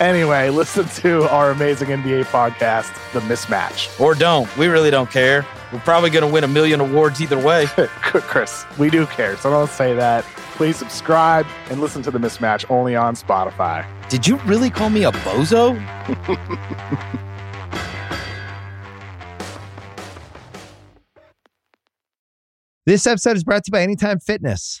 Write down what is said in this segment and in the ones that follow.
anyway, listen to our amazing NBA podcast, The Mismatch. Or don't. We really don't care. We're probably going to win a million awards either way. Chris, we do care, so don't say that. Please subscribe and listen to The Mismatch only on Spotify. Did you really call me a bozo? This episode is brought to you by Anytime Fitness.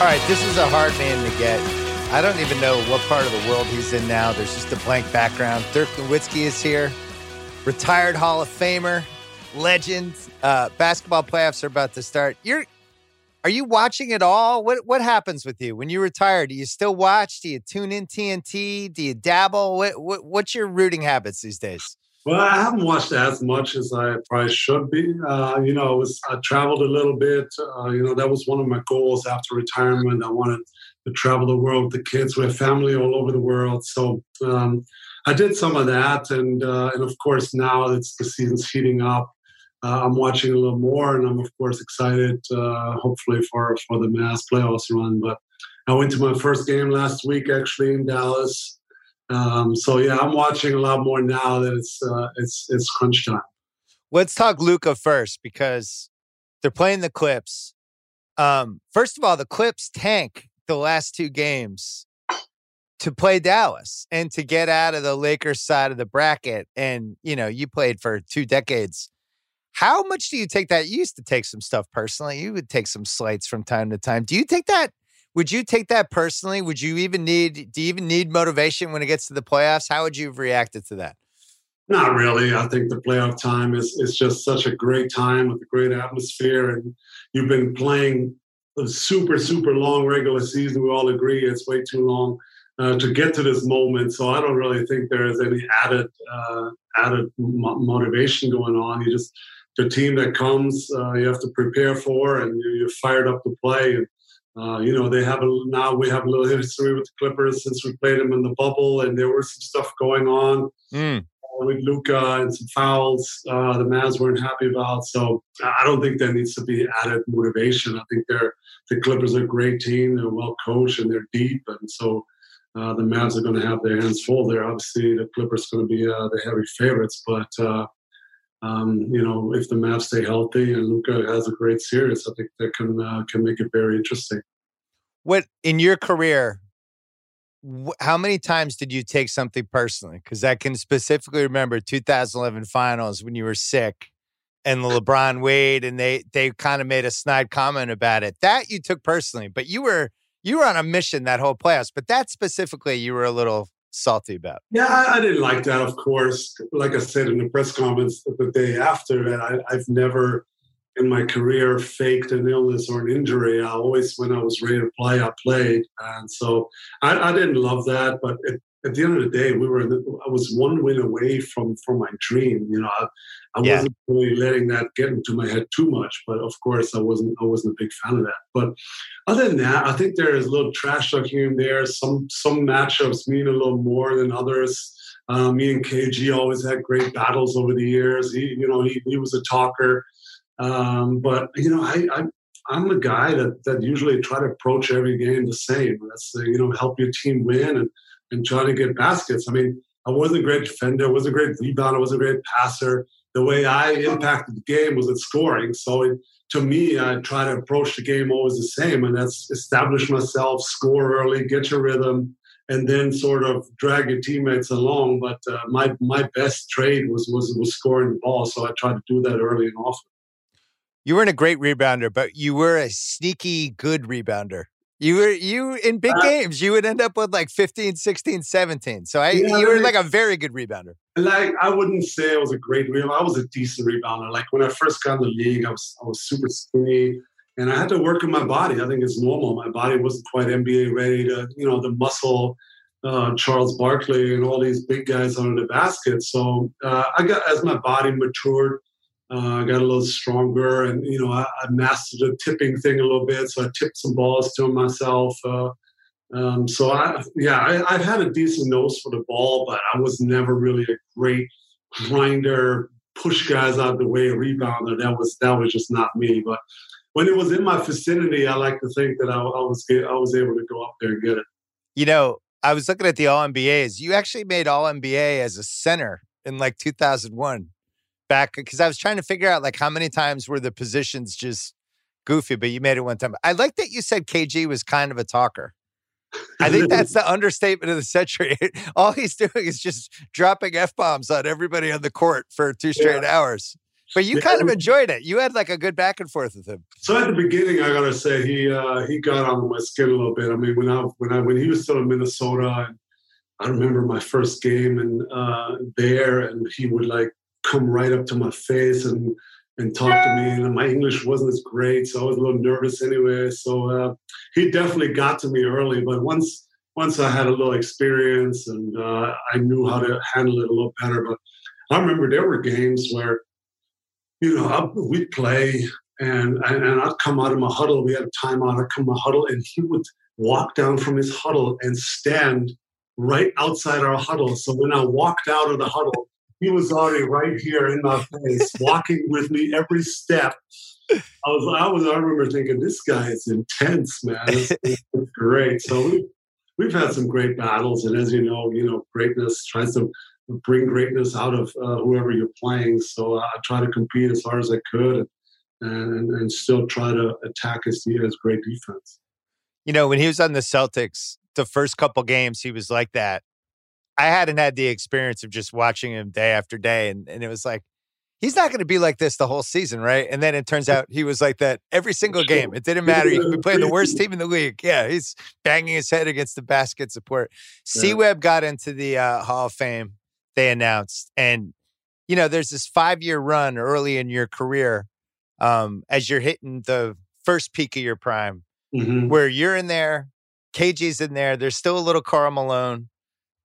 All right, this is a hard man to get. I don't even know what part of the world he's in now. There's just a blank background. Dirk Nowitzki is here, retired Hall of Famer, legend. Uh, basketball playoffs are about to start. You're are you watching it all? What what happens with you when you retire? Do you still watch? Do you tune in TNT? Do you dabble? What, what what's your rooting habits these days? Well, I haven't watched as much as I probably should be. Uh, you know, I was, I traveled a little bit. Uh, you know, that was one of my goals after retirement. I wanted to travel the world with the kids. We have family all over the world, so um, I did some of that. And uh, and of course, now it's the season's heating up uh, I'm watching a little more, and I'm of course excited, uh, hopefully for for the Mavs playoffs run. But I went to my first game last week, actually in Dallas. Um, so yeah, I'm watching a lot more now that it's uh, it's it's crunch time. Let's talk Luka first because they're playing the Clips. Um, first of all, the Clips tank the last two games to play Dallas and to get out of the Lakers side of the bracket. And you know, you played for two decades how much do you take that? You used to take some stuff personally. You would take some slights from time to time. Do you take that? Would you take that personally? Would you even need, do you even need motivation when it gets to the playoffs? How would you have reacted to that? Not really. I think the playoff time is, is just such a great time with a great atmosphere. And you've been playing a super, super long regular season. We all agree it's way too long. Uh, to get to this moment. So I don't really think there is any added uh, added motivation going on. You just the team that comes, uh, you have to prepare for, and you're fired up to play. And, uh, you know, they have a, now we have a little history with the Clippers since we played them in the bubble, and there was some stuff going on mm. with Luka and some fouls uh, the Mavs weren't happy about. So I don't think there needs to be added motivation. I think they're the Clippers are a great team. They're well coached and they're deep, and so. Uh, the Mavs are going to have their hands full there. Obviously, the Clippers are going to be uh, the heavy favorites, but uh, um, you know, if the Mavs stay healthy and Luka has a great series, I think that can uh, can make it very interesting. What in your career? How many times did you take something personally? Because I can specifically remember 2011 finals when you were sick and LeBron Wade, and they they kind of made a snide comment about it. That you took personally, but you were you were on a mission that whole playoffs. But that specifically, you were a little salty about? Yeah, I, I, didn't like that, of course. Like I said in the press conference the day after that, I, I've never in my career faked an illness or an injury. I always, when I was ready to play, I played. And so I, I didn't love that, but at the end of the day, we were. I was one win away from from my dream. You know, I, I yeah. wasn't really letting that get into my head too much. But of course, I wasn't. I wasn't a big fan of that. But other than that, I think there is a little trash talk here and there. Some some matchups mean a little more than others. Uh, me and KG always had great battles over the years. He, you know, he, he was a talker. Um, but you know, I, I I'm the guy that that usually try to approach every game the same. That's you know help your team win and and try to get baskets. I mean, I wasn't a great defender, I wasn't a great rebounder, I wasn't a great passer. The way I impacted the game was at scoring. So it, to me, I try to approach the game always the same, and that's establish myself, score early, get your rhythm, and then sort of drag your teammates along. But uh, my my best trade was was was scoring the ball, so I tried to do that early and often. You weren't a great rebounder, but you were a sneaky good rebounder. You were you in big uh, games, you would end up with like 15, 16, 17. So I yeah, you were like a very good rebounder. Like I wouldn't say I was a great rebounder. I was a decent rebounder. Like when I first got in the league, I was I was super skinny and I had to work on my body. I think it's normal. My body wasn't quite NBA ready to, you know, the muscle uh, Charles Barkley and all these big guys under the basket. So uh, I got as my body matured, uh, I got a little stronger, and you know, I, I, mastered the tipping thing a little bit. So I tipped some balls to myself. Uh, um, so I, yeah, I, have had a decent nose for the ball, but I was never really a great grinder, push guys out of the way, rebounder. That was that was just not me. But when it was in my vicinity, I like to think that I, I was I was able to go up there and get it. You know, I was looking at the All NBAs. You actually made All NBA as a center in like 2001 back because I was trying to figure out like how many times were the positions just goofy, but you made it one time. I like that you said KG was kind of a talker. I think that's the understatement of the century. All he's doing is just dropping f bombs on everybody on the court for two straight yeah. hours. But you kind of enjoyed it. You had like a good back and forth with him. So at the beginning, I gotta say he uh, he got on my skin a little bit. I mean, when I when I when he was still in Minnesota, I remember my first game and uh, there, and he would like come right up to my face and and talk to me. And my English wasn't as great, so I was a little nervous anyway. So uh, he definitely got to me early. But once once I had a little experience and uh, I knew how to handle it a little better. But I remember there were games where, you know, we'd play and, and I'd come out of my huddle. We had a timeout. I'd come my huddle, and he would walk down from his huddle and stand right outside our huddle. So when I walked out of the huddle, he was already right here in my face, walking with me every step. I was, I was, I remember thinking, this guy is intense, man. It's, it's great. So we, we've had some great battles, and as you know, you know, greatness tries to bring greatness out of uh, whoever you're playing. So I try to compete as hard as I could, and and, still try to attack his, his great defense. You know, when he was on the Celtics, the first couple games, he was like that I hadn't had the experience of just watching him day after day. And, and it was like, he's not going to be like this the whole season, right? And then it turns out he was like that every single game. It didn't matter. He could be playing the worst team in the league. Yeah, he's banging his head against the basket support. Yeah. C Webb got into the uh, Hall of Fame, they announced. And, you know, there's this five year run early in your career um, as you're hitting the first peak of your prime, mm-hmm. where you're in there, KG's in there, there's still a little Karl Malone.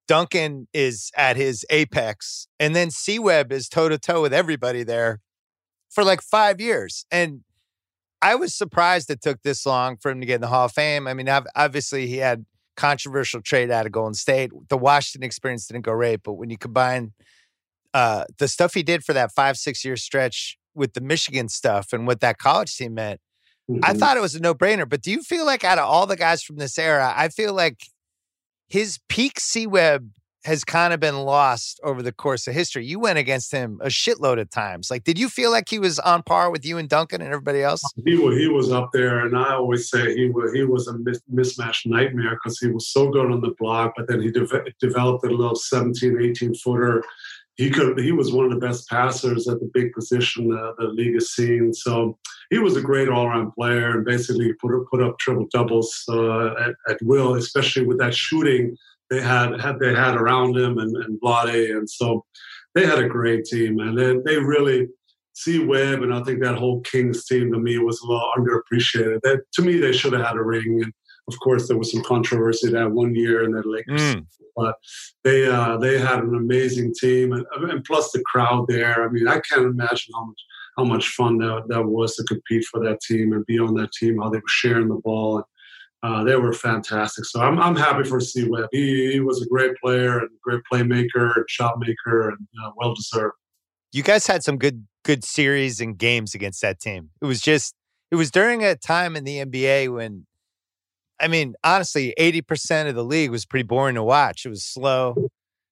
Duncan is at his apex, and then C Webb is toe to toe with everybody there for like five years. And I was surprised it took this long for him to get in the Hall of Fame. I mean, obviously he had controversial trade out of Golden State. The Washington experience didn't go great, but when you combine uh, the stuff he did for that five six year stretch with the Michigan stuff and what that college team meant, mm-hmm. I thought it was a no brainer. But do you feel like out of all the guys from this era, I feel like his peak C Webb has kind of been lost over the course of history. You went against him a shitload of times. Like, did you feel like he was on par with you and Duncan and everybody else? He was, he was up there, and I always say he was he was a mismatch nightmare because he was so good on the block, but then he de- developed a little 17, 18 footer. He could he was one of the best passers at the big position uh, the league has seen. So he was a great all around player and basically put put up triple doubles uh, at, at, will, especially with that shooting they had had they had around him and, and Vlade, and so they had a great team, and they, they really C Webb and I think that whole Kings team to me was a little underappreciated. That to me they should have had a ring, and of course, there was some controversy that one year in the Lakers, mm. but they uh, they had an amazing team, and, and plus the crowd there. I mean, I can't imagine how much how much fun that, that was to compete for that team and be on that team, how they were sharing the ball. And, uh, they were fantastic. So I'm, I'm happy for Steve Webb. He, he was a great player and great playmaker and shot maker and uh, well deserved. You guys had some good good series and games against that team. It was just it was during a time in the NBA when I mean, honestly, 80% of the league was pretty boring to watch. It was slow.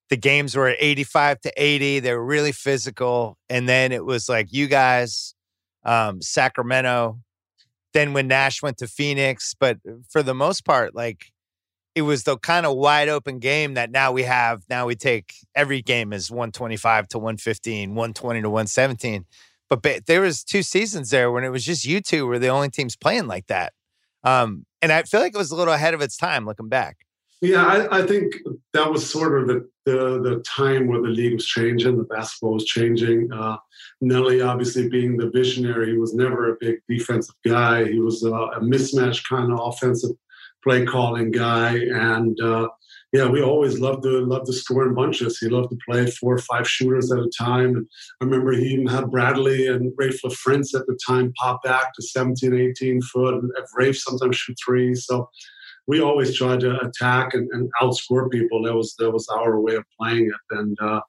The games were 85 to 80. They were really physical. And then it was like you guys, um, Sacramento, then when Nash went to Phoenix. But for the most part, like it was the kind of wide open game that now we have. Now we take every game as 125 to 115, 120 to 117. But there was two seasons there when it was just you two were the only teams playing like that. Um, and I feel like it was a little ahead of its time looking back. Yeah, I, I, think that was sort of the, the, the time where the league was changing, the basketball was changing. Uh, Nelly, obviously being the visionary, he was never a big defensive guy. He was a, a mismatch kind of offensive play calling guy, and uh, yeah, we always loved to love to score in bunches. He loved to play four or five shooters at a time. And I remember he even had Bradley and Raef LaFrentz at the time pop back to 17, 18 foot, and Raef sometimes shoot threes. So we always tried to attack and, and, outscore people. That was that was our way of playing it. And uh,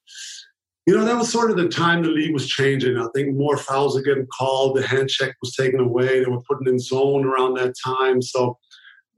you know, that was sort of the time the league was changing. I think more fouls were getting called. The hand check was taken away. They were putting in zone around that time. So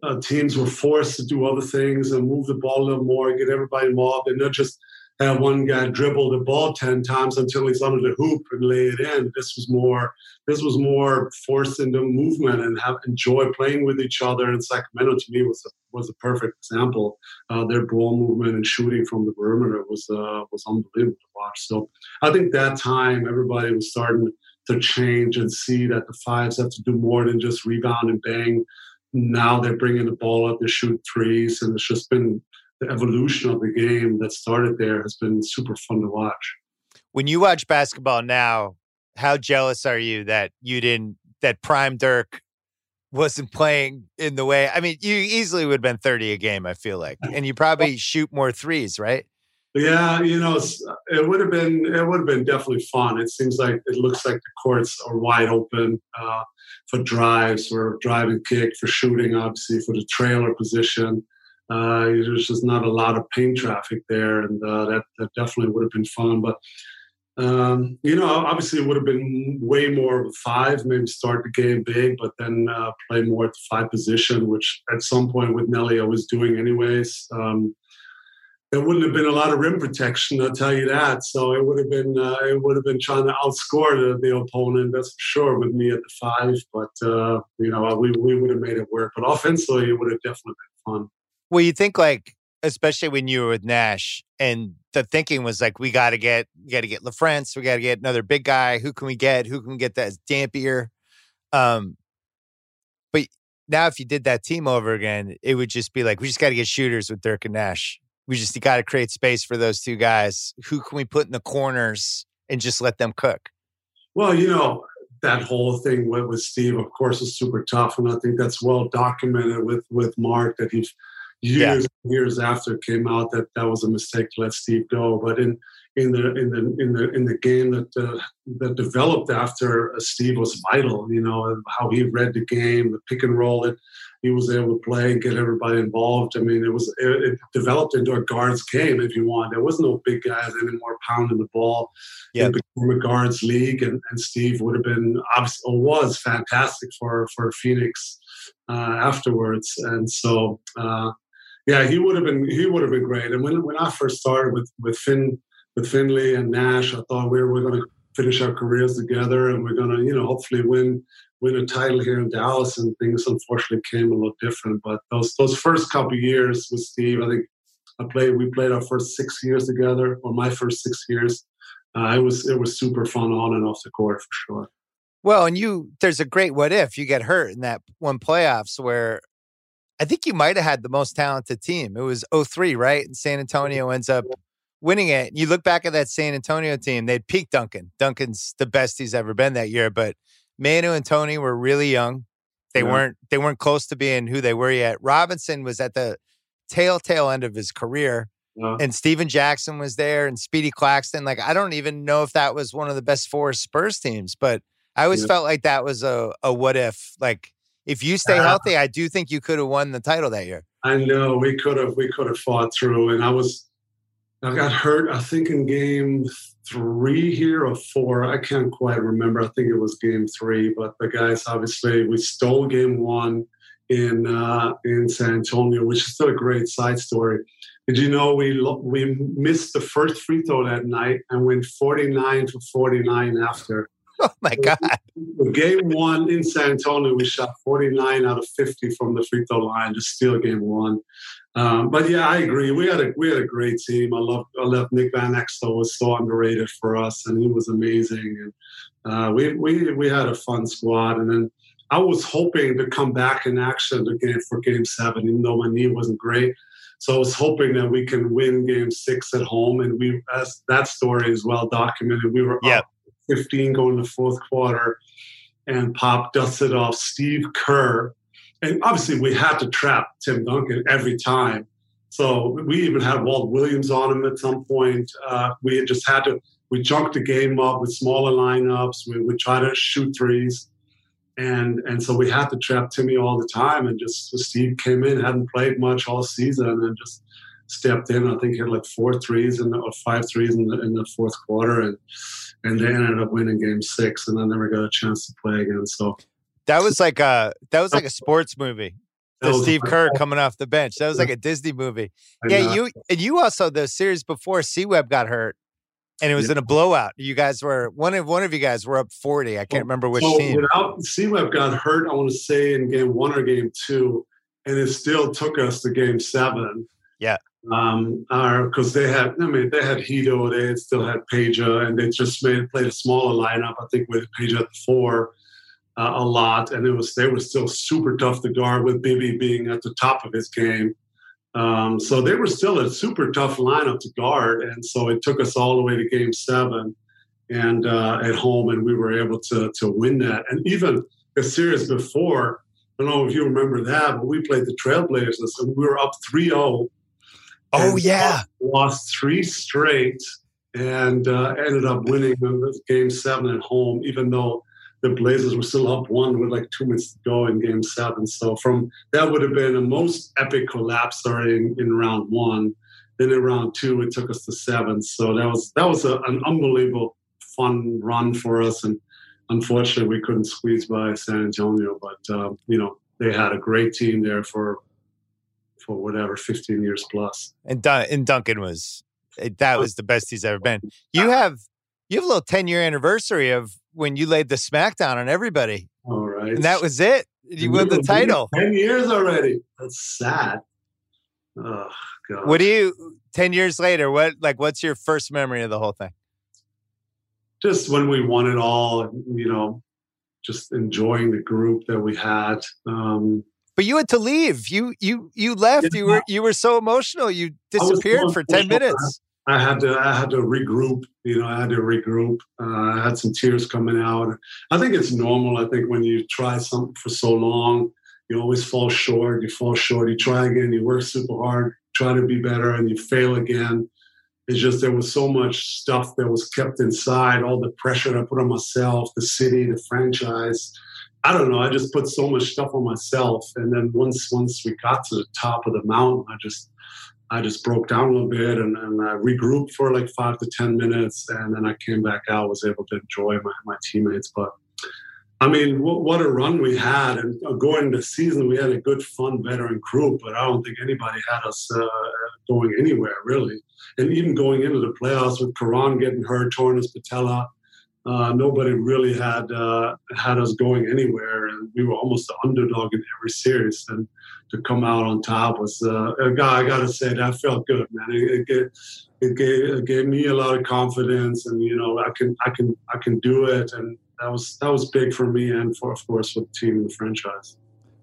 uh, teams were forced to do other things and move the ball a little more, get everybody involved, and not just have one guy dribble the ball ten times until he's under the hoop and lay it in. This was more this was more forced into movement and have enjoy playing with each other. And Sacramento to me was a, was a perfect example. Uh, their ball movement and shooting from the perimeter was uh, was unbelievable to watch. So I think that time everybody was starting to change and see that the fives have to do more than just rebound and bang. Now they're bringing the ball up to shoot threes, and it's just been the evolution of the game that started there has been super fun to watch. When you watch basketball now, how jealous are you that you didn't that Prime Dirk wasn't playing in the way? I mean, you easily would have been 30 a game, I feel like. And you probably shoot more threes, right? Yeah, you know, it would have been it would have been definitely fun. It seems like it looks like the courts are wide open uh, for drives, for drive and kick, for shooting, obviously for the trailer position. Uh, there's just not a lot of paint traffic there, and uh, that that definitely would have been fun. But um, you know, obviously it would have been way more of a five, maybe start the game big, but then uh, play more at the five position, which at some point with Nelly I was doing anyways. Um, there wouldn't have been a lot of rim protection, I'll tell you that. So it would have been uh, it would have been trying to outscore the, the opponent, that's for sure, with me at the five. But uh, you know, we we would have made it work. But offensively, it would have definitely been fun. Well, you think like especially when you were with Nash, and the thinking was like, we got to get, we got to get LaFrentz, we got to get another big guy. Who can we get? Who can get that Dampier? Um, but now, if you did that team over again, it would just be like, we just got to get shooters with Dirk and Nash. We just got to create space for those two guys. Who can we put in the corners and just let them cook? Well, you know, that whole thing with, with Steve, of course, is super tough, and I think that's well documented with with Mark that he's years yeah. years after it came out that that was a mistake to let Steve go. But in in the in the in the in the game that uh, that developed after uh, Steve was vital. You know how he read the game, the pick and roll that he was able to play and get everybody involved. I mean, it was it, it developed into a guards game if you want. There was no big guys anymore pounding the ball. Yeah, became a guards league, and, and Steve would have been was fantastic for for Phoenix uh, afterwards. And so uh, yeah, he would have been he would have been great. And when when I first started with with Finn with Finley and Nash, I thought we were, we going to finish our careers together and we're going to you know hopefully win win a title here in Dallas. And things unfortunately came a little different. But those those first couple years with Steve, I think I played we played our first six years together, or my first six years. Uh, it was it was super fun on and off the court for sure. Well, and you there's a great what if you get hurt in that one playoffs where I think you might have had the most talented team. It was 03, right? And San Antonio ends up winning it. You look back at that San Antonio team, they'd peak Duncan. Duncan's the best he's ever been that year, but Manu and Tony were really young. They Yeah. weren't they weren't close to being who they were yet. Robinson was at the tail tail end of his career, Yeah. and Stephen Jackson was there, and Speedy Claxton. Like I don't even know if that was one of the best four Spurs teams, but I always Yeah. felt like that was a a what if. Like if you stay Uh, healthy, I do think you could have won the title that year. I know we could have we could have fought through, and I was I got hurt. I think in game three here or four. I can't quite remember. I think it was game three. But the guys obviously we stole game one in uh, in San Antonio, which is still a great side story. Did you know we lo- we missed the first free throw that night and went forty nine to forty nine after. Oh my god! Game one in San Antonio, we shot 49 out of 50 from the free throw line to steal game one. Um, but yeah, I agree. We had a we had a great team. I love I love Nick Van Exel was so underrated for us, and he was amazing. And uh, we we we had a fun squad. And then I was hoping to come back in action again for Game Seven, even though my knee wasn't great. So I was hoping that we can win Game Six at home, and we as that story is well documented. We were Yep. up 15 going to fourth quarter, and Pop dusted off Steve Kerr. And obviously, we had to trap Tim Duncan every time. So we even had Walt Williams on him at some point. Uh, we had just had to, we junked the game up with smaller lineups. We would try to shoot threes. And, and so we had to trap Timmy all the time. And just Steve came in, hadn't played much all season, and just stepped in. I think he had like four threes and or five threes in the, in the fourth quarter. And, and they ended up winning game six. And I never got a chance to play again. So That was like a that was like a sports movie. The Steve Kerr coming off the bench. That was like a Disney movie. Yeah, you and you also the series before C Webb got hurt, and it was Yeah. in a blowout. You guys were one of one of you guys were up forty. I can't remember which so team. Without C-Webb got hurt, I want to say in game one or game two, and it still took us to game seven. Yeah. Um, are because they had, I mean, they had Hedo, they still had Peja, and they just made played a smaller lineup. I think with Peja at the four uh, a lot, and it was they were still super tough to guard with Bibby being at the top of his game. Um, so they were still a super tough lineup to guard, and so it took us all the way to game seven and uh, at home, and we were able to to win that. And even the series before, I don't know if you remember that, but we played the Trailblazers, and we were up 3-0. Oh yeah, lost three straight, and uh, ended up winning game seven at home, even though the Blazers were still up one with like two minutes to go in game seven. So from that would have been the most epic collapse starting in round one. Then in round two, it took us to seven. So that was that was a, an unbelievable fun run for us, and unfortunately, we couldn't squeeze by San Antonio. But uh, you know, they had a great team there for for whatever 15 years plus. and Dun- and Duncan was eh, that was the best he's ever been. You have you have a little ten year anniversary of when you laid the smackdown on everybody, All right, and that was it. You won the title. Ten years already. That's sad. Oh God. What do you ten years later? What like what's your first memory of the whole thing? just when we won it all, you know, just enjoying the group that we had. Um, But you had to leave. You you you left. You were you were so emotional. You disappeared for ten minutes. I had to I had to regroup. You know, I had to regroup. Uh, I had some tears coming out. I think it's normal. I think when you try something for so long, you always fall short. You fall short. You try again. You work super hard, try to be better, and you fail again. It's just there was so much stuff that was kept inside. All the pressure I put on myself, the city, the franchise. I don't know. I just put so much stuff on myself, and then once once we got to the top of the mountain, I just I just broke down a little bit and, and I regrouped for like five to 10 minutes. And then I came back out, was able to enjoy my, my teammates. But I mean, what, what a run we had. And uh, going into the season, we had a good, fun veteran group, but I don't think anybody had us uh, going anywhere really. And even going into the playoffs with Caron getting hurt, torn his patella, uh, nobody really had uh, had us going anywhere, and we were almost the underdog in every series. And to come out on top was uh, a guy. I got to say that felt good, man. It, it, gave, it gave it gave me a lot of confidence, and you know I can I can I can do it, and that was that was big for me and for of course for the team and the franchise.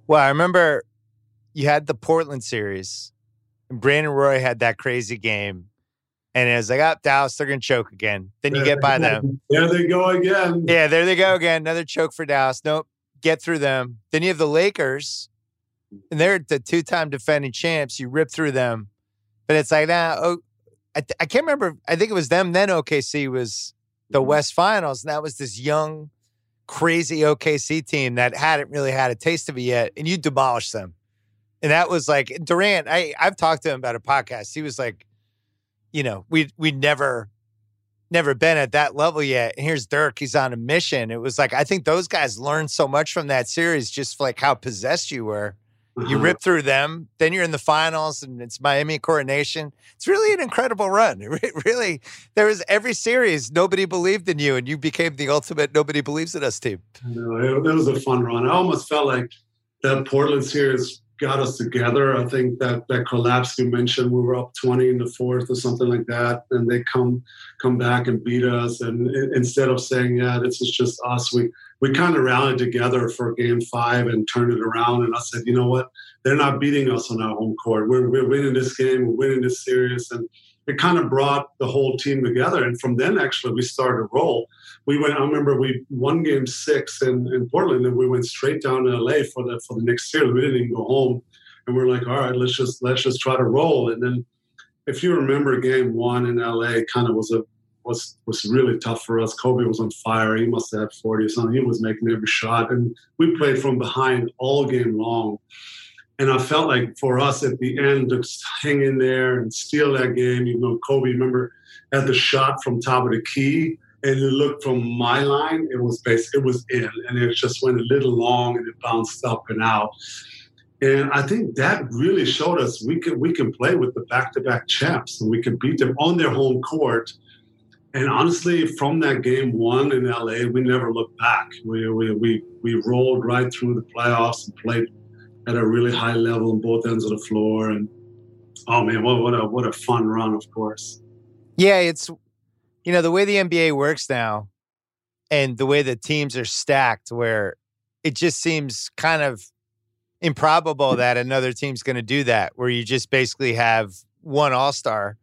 Well, I remember you had the Portland series, and Brandon Roy had that crazy game, and it was like, "Up, Dallas, they're gonna choke again." Then you get by them. There they go again. Yeah, there they go again. Another choke for Dallas. Nope. get through them. Then you have the Lakers, and they're the two-time defending champs. You rip through them, but it's like now. Nah, oh, I, th- I can't remember. I think it was them. Then OKC was the mm-hmm. West Finals, and that was this young, crazy OKC team that hadn't really had a taste of it yet, and you demolished them. And that was like Durant. I I've talked to him about a podcast. He was like, you know, we we never never been at that level yet. And here's Dirk, he's on a mission. It was like I think those guys learned so much from that series, just like how possessed you were. Mm-hmm. You rip through them, then you're in the finals, and it's Miami coronation. It's really an incredible run. It really, there was every series nobody believed in you, and you became the ultimate nobody believes in us team. No, it, it was a fun run. I almost felt like that Portland series got us together. I think that that collapse you mentioned, we were up 20 in the fourth or something like that, and they come come back and beat us. And instead of saying, "Yeah, this is just us," we we kind of rallied together for Game Five and turned it around. And I said, "You know what? They're not beating us on our home court. We're we're winning this game. We're winning this series." And it kind of brought the whole team together. And from then, actually, we started to roll we went. I remember we won Game Six in, in Portland, and we went straight down to LA for the for the next series. We didn't even go home, and we are like, all right, let's just let's just try to roll. And then, if you remember, Game One in LA kind of was a was was really tough for us. Kobe was on fire. He must have had 40 or something. He was making every shot. And we played from behind all game long. And I felt like for us at the end to hang in there and steal that game, even though Kobe, remember, had the shot from top of the key and you look from my line, it was basically it was in, and it just went a little long and it bounced up and out. And I think that really showed us we can we can play with the back-to-back champs and we can beat them on their home court. And honestly, from that game one in LA, we never looked back. We we we, we rolled right through the playoffs and played at a really high level on both ends of the floor. And oh man, what what a what a fun run, of course. Yeah, it's you know, the way the NBA works now and the way the teams are stacked, where it just seems kind of improbable that another team's going to do that, where you just basically have one all star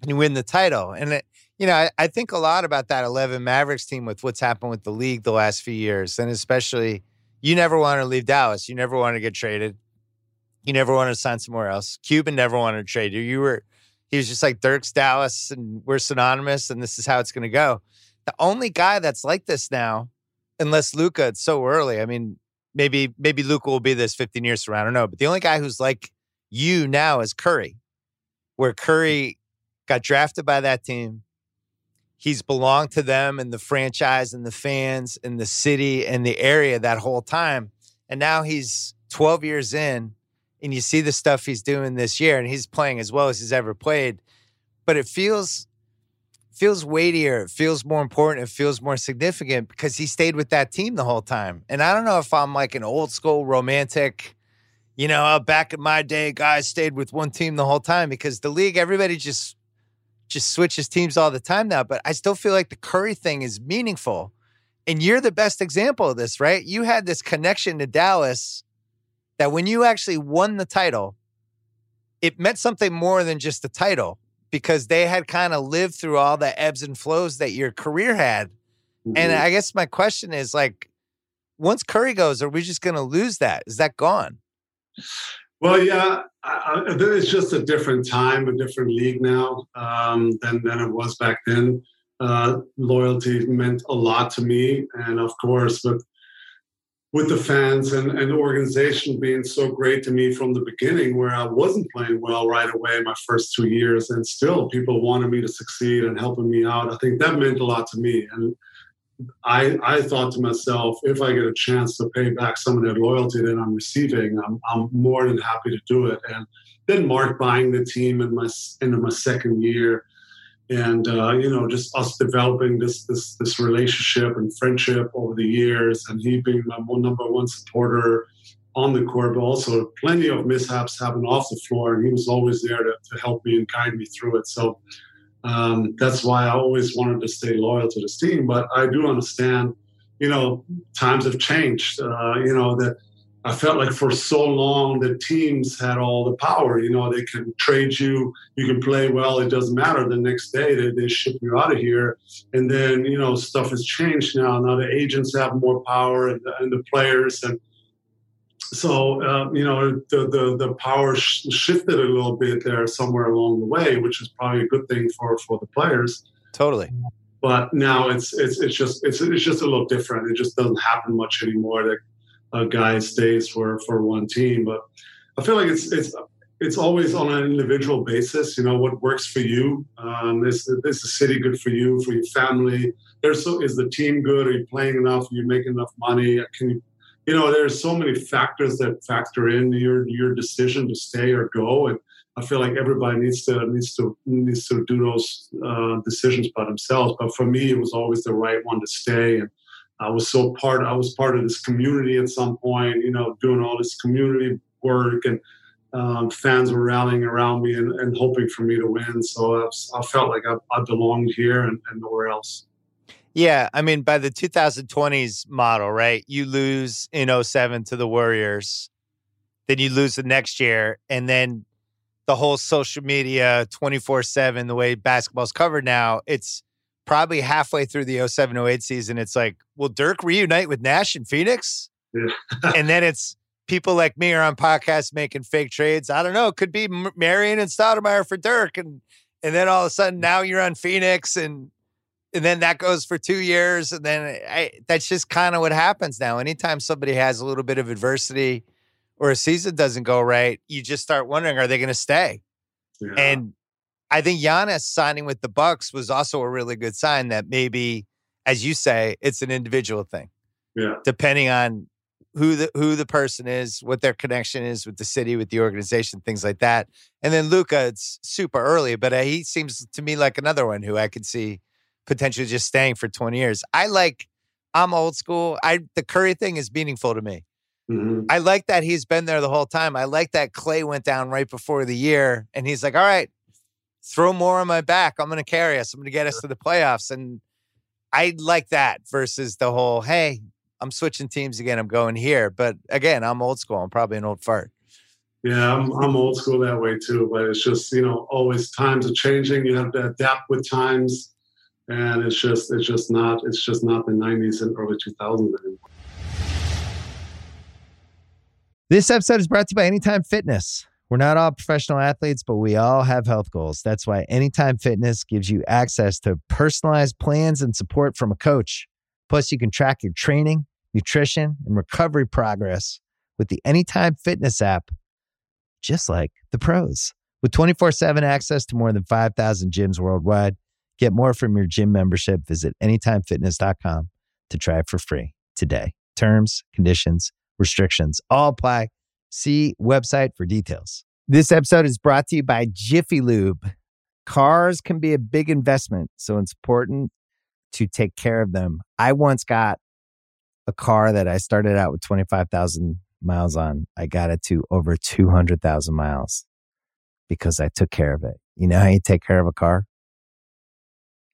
and you win the title. And, it, you know, I, I think a lot about that 11 Mavericks team with what's happened with the league the last few years. And especially, you never want to leave Dallas. You never want to get traded. You never want to sign somewhere else. Cuban never wanted to trade you. You were he was just like Dirk's Dallas and we're synonymous and this is how it's going to go. The only guy that's like this now, unless Luka, it's so early. I mean, maybe maybe Luka will be this 15 years from now. I don't know. But the only guy who's like you now is Curry, where Curry got drafted by that team. He's belonged to them and the franchise and the fans and the city and the area that whole time. And now he's 12 years in and you see the stuff he's doing this year, and he's playing as well as he's ever played. But it feels feels weightier. It feels more important. It feels more significant because he stayed with that team the whole time. And I don't know if I'm like an old school romantic, you know, back in my day, guys stayed with one team the whole time because the league, everybody just just switches teams all the time now. But I still feel like the Curry thing is meaningful. And you're the best example of this, right? You had this connection to Dallas that when you actually won the title, it meant something more than just the title because they had kind of lived through all the ebbs and flows that your career had. Mm-hmm. And I guess my question is like, once Curry goes, are we just going to lose that? Is that gone? Well, yeah, I, I, it's just a different time, a different league now um, than than it was back then. Uh, loyalty meant a lot to me, and of course, with with the fans and, and the organization being so great to me from the beginning, where I wasn't playing well right away my first two years, and still people wanted me to succeed and helping me out. I think that meant a lot to me. And I, I thought to myself, if I get a chance to pay back some of that loyalty that I'm receiving, I'm, I'm more than happy to do it. And then Mark buying the team in my into my second year, and uh, you know just us developing this this this relationship and friendship over the years and he being my number one supporter on the court but also plenty of mishaps happened off the floor and he was always there to, to help me and guide me through it so um, that's why i always wanted to stay loyal to this team but i do understand you know times have changed uh, you know that I felt like for so long the teams had all the power. You know, they can trade you, you can play well, it doesn't matter. The next day they, they ship you out of here. And then, you know, stuff has changed now. Now the agents have more power and the, and the players. And so, uh, you know, the, the, the power sh- shifted a little bit there somewhere along the way, which is probably a good thing for, for the players. Totally. But now it's, it's, it's just, it's, it's just a little different. It just doesn't happen much anymore. That, a guy stays for for one team. But I feel like it's it's it's always on an individual basis. You know what works for you. Um, is is the city good for you for your family? There's so is the team good? Are you playing enough? Are you making enough money? Can you you know there's so many factors that factor in your your decision to stay or go and I feel like everybody needs to needs to needs to do those uh, decisions by themselves. But for me, it was always the right one to stay, and I was so part. I was part of this community at some point. You know, doing all this community work, and um, fans were rallying around me and, and, hoping for me to win. So I, I felt like I, I belonged here and, and nowhere else. Yeah, I mean, by the 2020s model, right? You lose in 07 to the Warriors, then you lose the next year, and then the whole social media 24 7, the way basketball's covered now, it's probably halfway through the 07 08 season, it's like, will Dirk reunite with Nash and Phoenix? And then it's people like me are on podcasts making fake trades. I don't know. It could be Marion and Stoudemire for Dirk. And and then all of a sudden mm. now you're on Phoenix and and then that goes for two years. And then I, that's just kind of what happens now. Anytime somebody has a little bit of adversity or a season doesn't go right, you just start wondering, are they going to stay? Yeah. And I think Giannis signing with the Bucks was also a really good sign that maybe, as you say, it's an individual thing. Yeah. Depending on who the who the person is, what their connection is with the city, with the organization, things like that. And then Luka, it's super early, but uh, he seems to me like another one who I could see potentially just staying for 20 years. I like I'm old school. I the Curry thing is meaningful to me. Mm-hmm. I like that he's been there the whole time. I like that Clay went down right before the year and he's like, all right, throw more on my back. I'm going to carry us. I'm going to get us to the playoffs. And I like that versus the whole, hey, I'm switching teams again. I'm going here. But again, I'm old school. I'm probably an old fart. Yeah, I'm, I'm old school that way too. But it's just, you know, always times are changing. You have to adapt with times. And it's just, it's just not, it's just not the 90s and early 2000s anymore. This episode is brought to you by Anytime Fitness. We're not all professional athletes, but we all have health goals. That's why Anytime Fitness gives you access to personalized plans and support from a coach. Plus, you can track your training, nutrition, and recovery progress with the Anytime Fitness app, just like the pros. With 24 7 access to more than 5,000 gyms worldwide, get more from your gym membership. Visit AnytimeFitness.com to try it for free today. Terms, conditions, restrictions all apply. See website for details. This episode is brought to you by Jiffy Lube. Cars can be a big investment, so it's important to take care of them. I once got a car that I started out with 25,000 miles on. I got it to over 200,000 miles because I took care of it. You know how you take care of a car?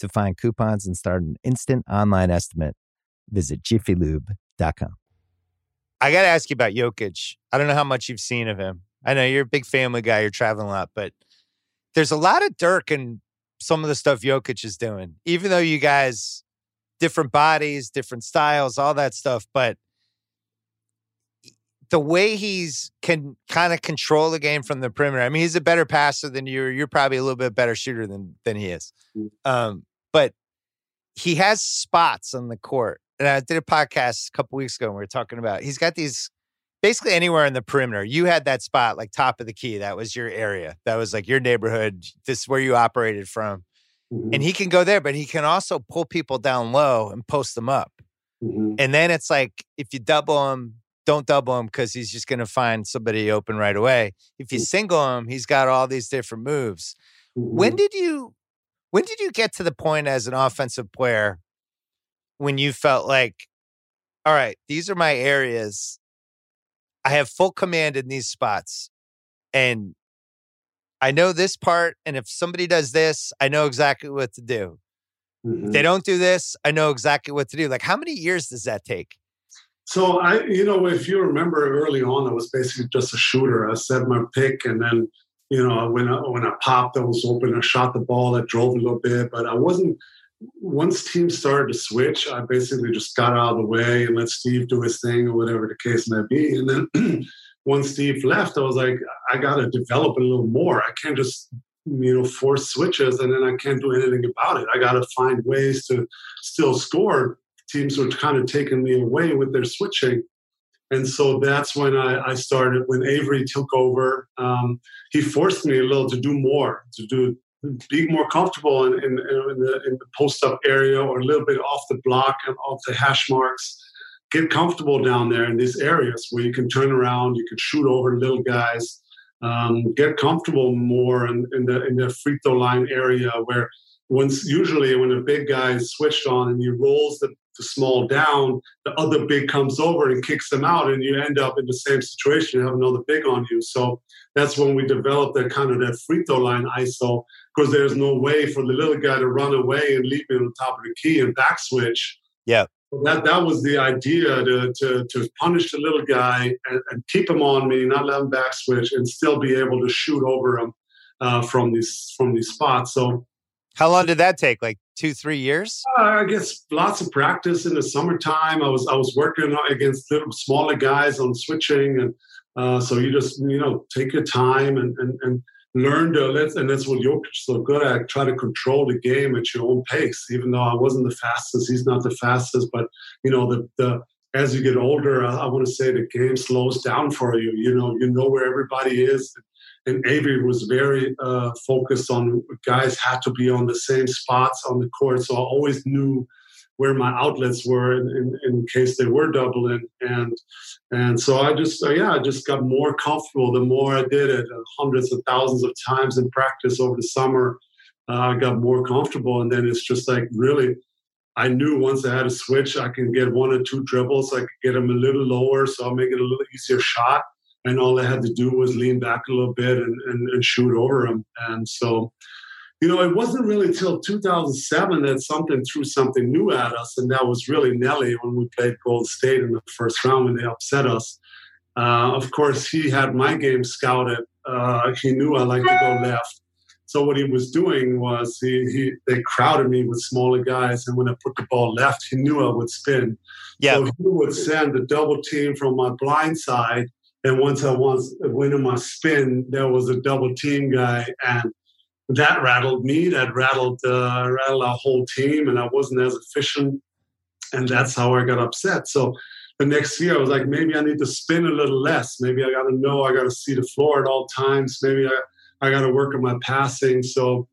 To find coupons and start an instant online estimate, visit jiffylube.com. I got to ask you about Jokic. I don't know how much you've seen of him. I know you're a big family guy, you're traveling a lot, but there's a lot of Dirk and some of the stuff Jokic is doing, even though you guys, different bodies, different styles, all that stuff. But the way he's can kind of control the game from the perimeter. I mean, he's a better passer than you. You're probably a little bit better shooter than than he is. Mm. Um, but he has spots on the court and I did a podcast a couple weeks ago and we were talking about he's got these basically anywhere in the perimeter. You had that spot like top of the key. That was your area. That was like your neighborhood. This is where you operated from. Mm-hmm. And he can go there, but he can also pull people down low and post them up. Mm-hmm. And then it's like if you double him, don't double him because he's just going to find somebody open right away. If you single him, he's got all these different moves. Mm-hmm. When did you when did you get to the point as an offensive player when you felt like, all right, these are my areas. I have full command in these spots. And I know this part. And if somebody does this, I know exactly what to do. Mm-hmm. They don't do this, I know exactly what to do. Like, how many years does that take? So I, you know, if you remember early on, I was basically just a shooter. I set my pick, and then, you know, when I, when I popped, I was open. I shot the ball. I drove a little bit, but I wasn't. Once teams started to switch, I basically just got out of the way and let Steve do his thing or whatever the case may be. And then once Steve left, I was like, I got to develop a little more. I can't just you know force switches and then I can't do anything about it. I got to find ways to still score teams were kind of taking me away with their switching. And so that's when I, I started, when Avery took over, um, he forced me a little to do more, to do be more comfortable in, in, in, the, in the post up area or a little bit off the block and off the hash marks. Get comfortable down there in these areas where you can turn around, you can shoot over little guys, um, get comfortable more in, in, the in the free throw line area where once usually when a big guy is switched on and he rolls the small down, the other big comes over and kicks them out, and you end up in the same situation. You have another big on you. So that's when we developed that kind of that free throw line ISO because there's no way for the little guy to run away and leap me on top of the key and back switch. Yeah. that that was the idea to, to, to punish the little guy and, and, keep him on me, not let him back switch, and still be able to shoot over him uh, from these from these spots. So how long did that take? Like two, three years? Uh, I guess lots of practice in the summertime. I was I was working against little smaller guys on switching, and uh, so you just you know take your time and and, and learn to and that's what Jokic so good at. Try to control the game at your own pace. Even though I wasn't the fastest, he's not the fastest, but you know the the as you get older, I, I want to say the game slows down for you. You know, you know where everybody is and Avery was very uh, focused on guys had to be on the same spots on the court, so I always knew where my outlets were in, in, in case they were doubling, and and so I just uh, yeah I just got more comfortable the more I did it, uh, hundreds of thousands of times in practice over the summer. Uh, I got more comfortable, and then it's just like really. I knew once I had a switch, I can get one or two dribbles. I could get them a little lower, so I'll make it a little easier shot and all I had to do was lean back a little bit and, and, and shoot over him. And so, you know, it wasn't really till 2007 that something threw something new at us, and that was really Nelly when we played Golden State in the first round when they upset us. Uh, of course, he had my game scouted. Uh, he knew I liked to go left. So what he was doing was he, he they crowded me with smaller guys, and when I put the ball left, he knew I would spin. Yeah. So he would send a double team from my blind side and once I was went in my spin, there was a double team guy, and that rattled me. That rattled uh, rattled our whole team, and I wasn't as efficient. And that's how I got upset. So the next year, I was like, maybe I need to spin a little less. Maybe I got to know I got to see the floor at all times. Maybe I I got to work on my passing. So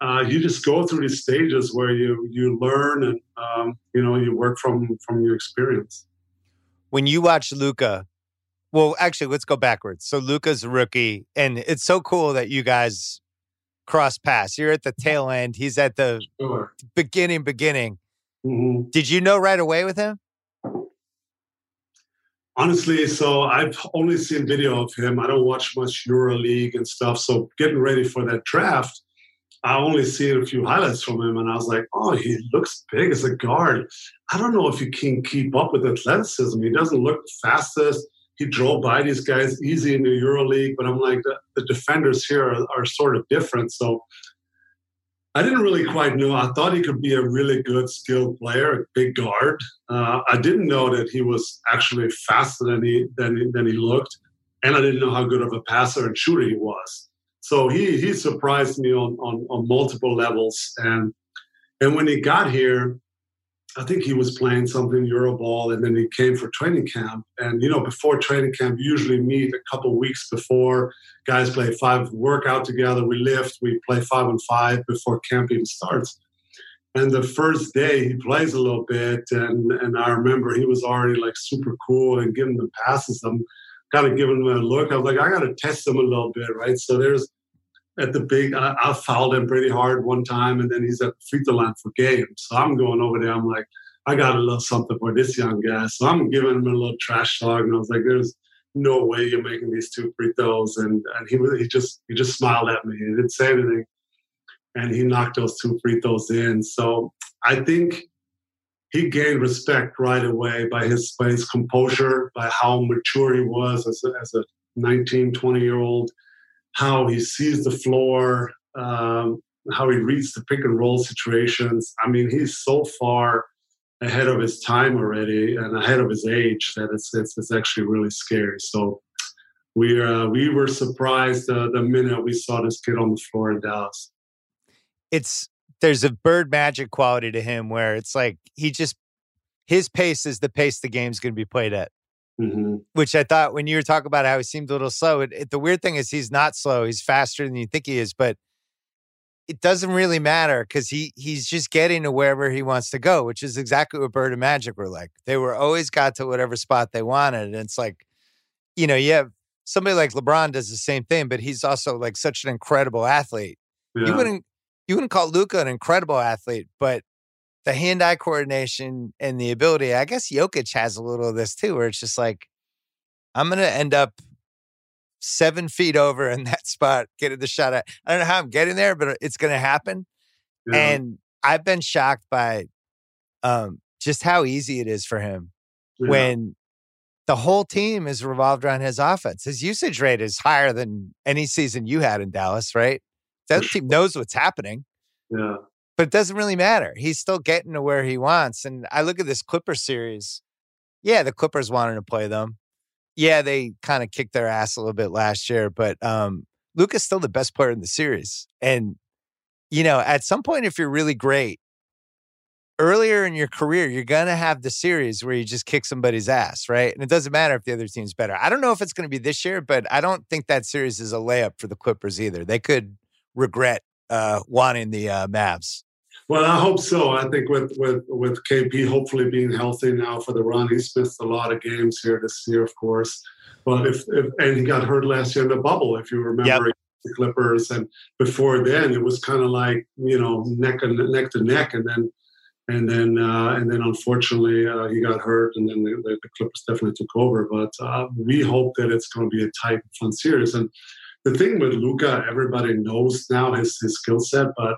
uh, you just go through these stages where you you learn and um, you know you work from from your experience. When you watch Luka well, actually, let's go backwards. So Luka's rookie, and it's so cool that you guys cross paths. You're at the tail end. He's at the sure. beginning. Beginning. Mm-hmm. Did you know right away with him? Honestly, so I've only seen video of him. I don't watch much EuroLeague and stuff. So getting ready for that draft, I only seen a few highlights from him, and I was like, "Oh, he looks big as a guard." I don't know if he can keep up with athleticism. He doesn't look fastest he drove by these guys easy in the EuroLeague, but I'm like the, the defenders here are, are, sort of different. So I didn't really quite know. I thought he could be a really good, skilled player, a big guard. Uh, I didn't know that he was actually faster than he than, than he looked, and I didn't know how good of a passer and shooter he was. So he he surprised me on on, on multiple levels, and and when he got here, I think he was playing something Euroball, and then he came for training camp. And you know, before training camp, usually meet a couple weeks before. Guys play five, work out together. We lift. We play five on five before camp even starts. And the first day he plays a little bit, and and I remember he was already like super cool and giving the passes. Um, I'm kind of giving him a look. I was like, I got to test him a little bit, right? So there's at the big, I, I fouled him pretty hard one time, and then he's at the free throw line for game. So I'm going over there. I'm like, I got a little something for this young guy. So I'm giving him a little trash talk, and I was like, there's no way you're making these two free throws. And and he he just he just smiled at me. He didn't say anything and he knocked those two free throws in. So I think he gained respect right away by his by his composure, by how mature he was as a, as a 19, 20 year old, how he sees the floor, um, how he reads the pick and roll situations. I mean, he's so far ahead of his time already and ahead of his age that it's it's, it's actually really scary. So we uh, we were surprised uh, the minute we saw this kid on the floor in Dallas it's there's a bird magic quality to him where it's like he just his pace is the pace the game's going to be played at. Mm-hmm. Which I thought when you were talking about how he seemed a little slow, it, it, the weird thing is he's not slow. He's faster than you think he is, but it doesn't really matter because he he's just getting to wherever he wants to go, which is exactly what Bird and Magic were like. They were always got to whatever spot they wanted. And it's like, you know, you have somebody like LeBron does the same thing, but he's also like such an incredible athlete. Yeah. You wouldn't you wouldn't call Luka an incredible athlete, but the hand-eye coordination and the ability, I guess Jokic has a little of this too, where it's just like, I'm gonna end up seven feet over in that spot, getting the shot at. I don't know how I'm getting there, but it's gonna happen. Yeah. And I've been shocked by um, just how easy it is for him yeah. when the whole team is revolved around his offense. His usage rate is higher than any season you had in Dallas, right? That team knows what's happening. Yeah. But it doesn't really matter. He's still getting to where he wants. And I look at this Clipper series. Yeah, the Clippers wanted to play them. Yeah, they kind of kicked their ass a little bit last year, but um, Luka's still the best player in the series. And, you know, at some point, if you're really great, earlier in your career, you're going to have the series where you just kick somebody's ass, right? And it doesn't matter if the other team's better. I don't know if it's going to be this year, but I don't think that series is a layup for the Clippers either. They could regret uh, wanting the uh, Mavs. Well, I hope so. I think with with with KP hopefully being healthy now for the run, he's missed a lot of games here this year, of course. But if, if and he got hurt last year in the bubble, if you remember yep. the Clippers, and before then it was kind of like you know neck and neck to neck, and then and then uh, and then unfortunately uh, he got hurt, and then the, the, Clippers definitely took over. But uh, we hope that it's going to be a tight, fun series, and the thing with Luka, everybody knows now his his skill set, but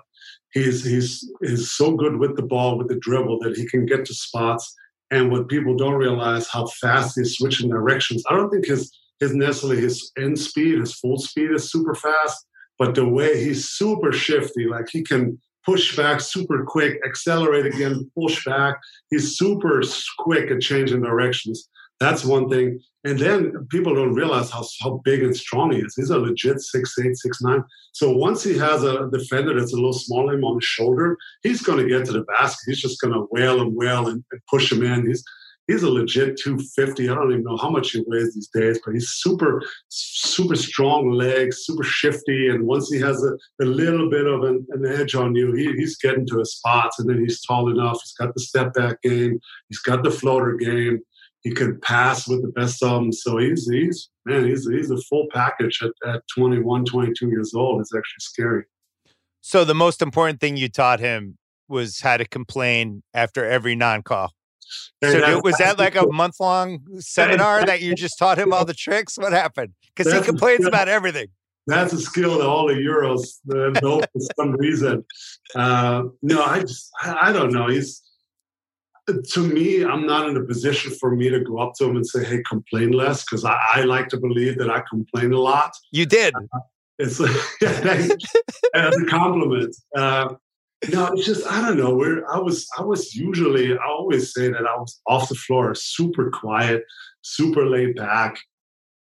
he's he's he's so good with the ball, with the dribble that he can get to spots. And what people don't realize how fast he's switching directions. I don't think his his necessarily his end speed, his full speed is super fast, but the way he's super shifty, like he can push back super quick, accelerate again, push back. He's super quick at changing directions. That's one thing. And then people don't realize how, how big and strong he is. He's a legit six eight, six nine. So once he has a defender that's a little smaller him on his shoulder, he's going to get to the basket. He's just going to wail and wail and, and, push him in. He's he's a legit 250. I don't even know how much he weighs these days, but he's super, super strong legs, super shifty. And once he has a, a little bit of an, an edge on you, he, he's getting to his spots. And then he's tall enough. He's got the step back game. He's got the floater game he could pass with the best of them. So he's he's man, he's he's a full package at, at 21, 22 years old. It's actually scary. So the most important thing you taught him was how to complain after every non-call. So that, was that like a month long seminar that you just taught him all the tricks? What happened? Because he complains about everything. That's a skill that all the Euros know for some reason. Uh, no, I just I, I don't know. He's to me, I'm not in a position for me to go up to him and say, "Hey, complain less," because I, I, like to believe that I complain a lot. You did. Uh, it's as a compliment. Uh, no, it's just I don't know. Where I was, I was usually I always say that I was off the floor, super quiet, super laid back.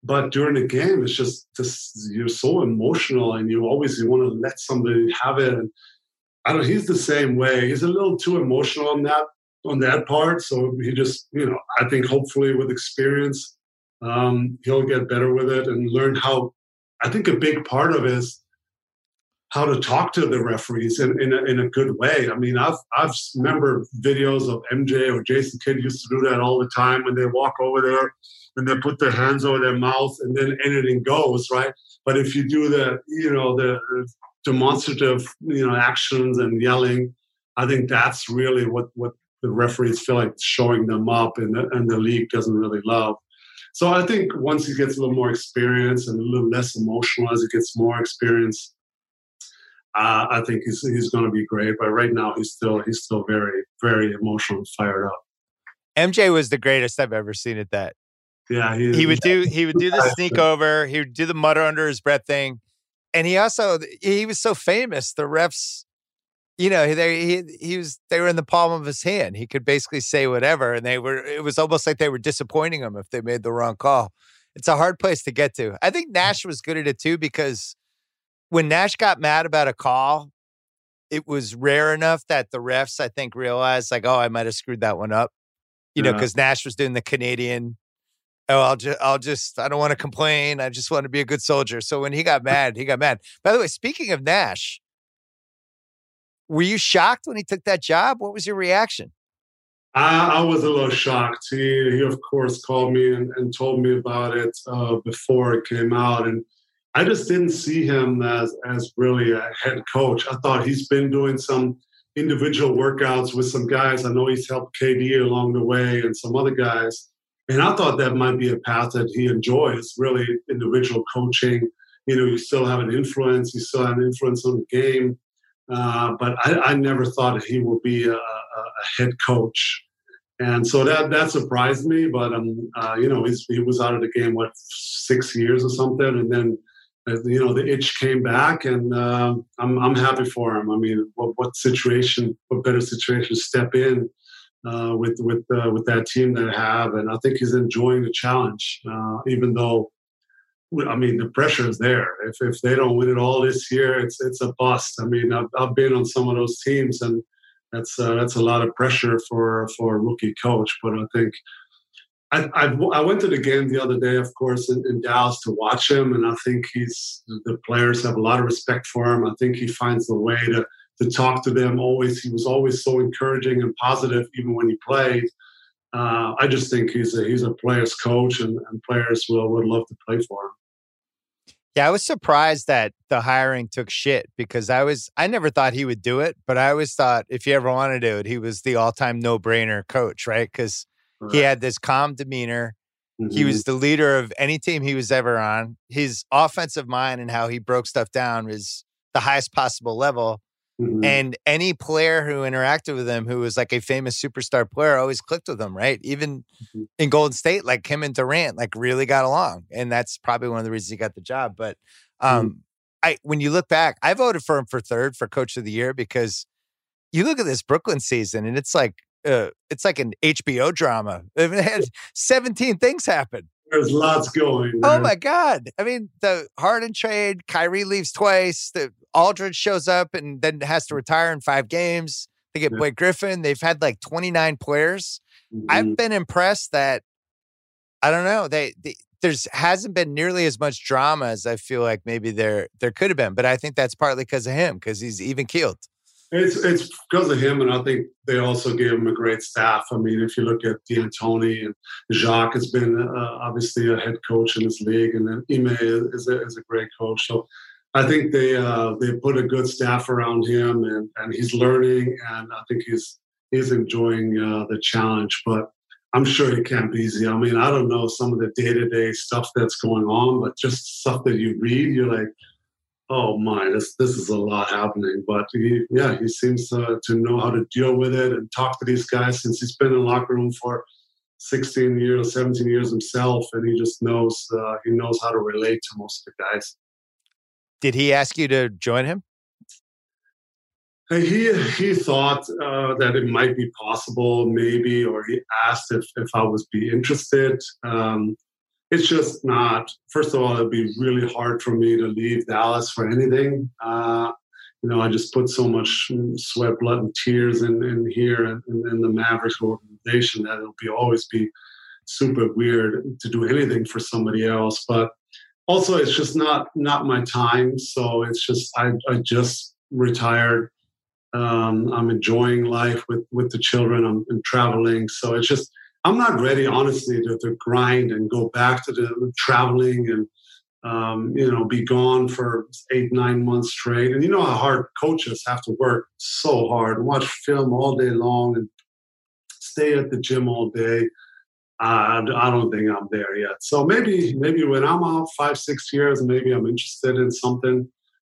But during the game, it's just, just you're so emotional, and you always you want to let somebody have it. And I don't. He's the same way. He's a little too emotional on that on that part. So he just, you know, I think hopefully with experience, um, he'll get better with it and learn how. I think a big part of is how to talk to the referees in, in, a, in a good way. I mean, I've I've remember videos of MJ or Jason Kidd used to do that all the time when they walk over there and they put their hands over their mouth and then anything goes, right? But if you do the, you know, the demonstrative, you know, actions and yelling, I think that's really what what the referees feel like showing them up and the, and the league doesn't really love. So I think once he gets a little more experience and a little less emotional as he gets more experience, uh, I think he's he's going to be great. But right now, he's still he's still very very emotional and fired up. MJ was the greatest I've ever seen at that. Yeah, he, he would do he would do the sneak over. He would do the mutter under his breath thing, and he also he was so famous. The refs, you know, they he he was they were in the palm of his hand. He could basically say whatever, and they were. It was almost like they were disappointing him if they made the wrong call. It's a hard place to get to. I think mm. Nash was good at it too because when Nash got mad about a call, it was rare enough that the refs, I think, realized like, oh, I might have screwed that one up. You yeah. know, because Nash was doing the Canadian. Oh, I'll just, I'll just, I don't want to complain. I just want to be a good soldier. So when he got mad, he got mad. By the way, speaking of Nash, were you shocked when he took that job? What was your reaction? I, I was a little shocked. He, he of course, called me and, and told me about it uh, before it came out, and I just didn't see him as as really a head coach. I thought he's been doing some individual workouts with some guys. I know he's helped KD along the way and some other guys. And I thought that might be a path that he enjoys, really individual coaching. You know, you still have an influence, you still have an influence on the game. Uh, but I, I, never thought he would be a, a, head coach. And so that that surprised me. But um, uh, you know, he was out of the game what six years or something, and then you know the itch came back and uh, I'm, I'm happy for him i mean what, what situation what better situation to step in uh, with with uh, with that team that I have and i think he's enjoying the challenge uh, even though i mean the pressure is there if, if they don't win it all this year it's it's a bust i mean i've, I've been on some of those teams and that's uh, that's a lot of pressure for for a rookie coach but i think I, I, I, went to the game the other day, of course, in, in, Dallas to watch him, and I think he's the players have a lot of respect for him. I think he finds the way to to talk to them. Always, he was always so encouraging and positive, even when he played. Uh, I just think he's a he's a player's coach, and, and players will would love to play for him. Yeah, I was surprised that the hiring took shit because I was I never thought he would do it, but I always thought if he ever wanted to do it, he was the all time no brainer coach, right? Because Right. He had this calm demeanor. Mm-hmm. He was the leader of any team he was ever on. His offensive mind and how he broke stuff down was the highest possible level. Mm-hmm. And any player who interacted with him who was like a famous superstar player always clicked with him, right? Even mm-hmm. in Golden State, like him and Durant, like really got along. And that's probably one of the reasons he got the job. But mm-hmm. um, I when you look back, I voted for him for third for coach of the year because you look at this Brooklyn season and it's like uh, it's like an HBO drama. It had 17 things happen. There's lots going. Oh my God. I mean, the Harden trade, Kyrie leaves twice, the Aldridge shows up and then has to retire in five games. They get yeah. Blake Griffin. They've had like 29 players. Mm-hmm. I've been impressed that I don't know. They, they there's hasn't been nearly as much drama as I feel like maybe there there could have been, but I think that's partly because of him because he's even keeled. It's it's because of him, and I think they also gave him a great staff. I mean, if you look at D'Antoni and Jacque has been uh, obviously a head coach in this league, and then Ime is a, is a great coach. So I think they uh, they put a good staff around him, and, and he's learning, and I think he's he's enjoying uh, the challenge. But I'm sure it can't be easy. I mean, I don't know some of the day to day stuff that's going on, but just stuff that you read, you're like oh my, this this is a lot happening. But he, yeah, he seems to, to know how to deal with it and talk to these guys since he's been in the locker room for 16 years, 17 years himself, and he just knows uh, he knows how to relate to most of the guys. Did he ask you to join him? He he thought uh, that it might be possible, maybe, or he asked if if I was be interested. Um, it's just not. First of all, it'd be really hard for me to leave Dallas for anything. Uh, you know, I just put so much sweat, blood, and tears in, in here and in, in, the Mavericks organization that it'll be always be super weird to do anything for somebody else. But also it's just not not my time. So it's just I I just retired. Um, I'm enjoying life with with the children. I'm, I'm traveling, so it's just I'm not ready, honestly, to, to grind and go back to the traveling and um, you know be gone for eight nine months straight. And you know how hard coaches have to work so hard, watch film all day long, and stay at the gym all day. Uh, I don't think I'm there yet. So maybe maybe when I'm out five six years, maybe I'm interested in something.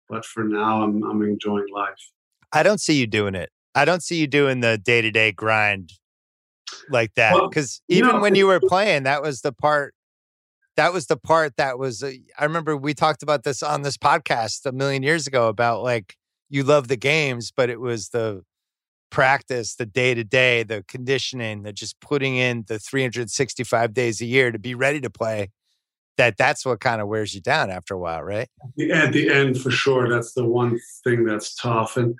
But for now, I'm I'm enjoying life. I don't see you doing it. I don't see you doing the day to day grind like that because well, even know, when you were playing, that was the part. That was the part that was. Uh, I remember we talked about this on this podcast a million years ago about like you love the games, but it was the practice, the day to day, the conditioning, the just putting in the 365 days a year to be ready to play. That that's what kind of wears you down after a while, right? At the end, for sure, that's the one thing that's tough. And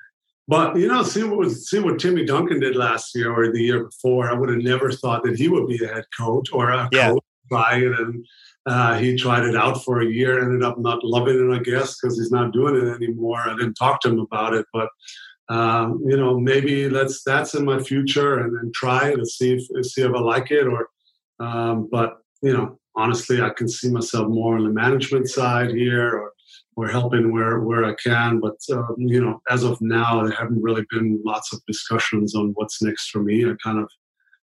but you know, see what was see what Timmy Duncan did last year or the year before. I would have never thought that he would be a head coach or a yeah. coach. Try it, and uh, he tried it out for a year. Ended up not loving it, I guess, because he's not doing it anymore. I didn't talk to him about it, but um, you know, maybe that's that's in my future, and then try and see if see if I like it. Or, um, but you know, honestly, I can see myself more on the management side here, or or helping where where I can. But uh, you know, as of now, there haven't really been lots of discussions on what's next for me. I kind of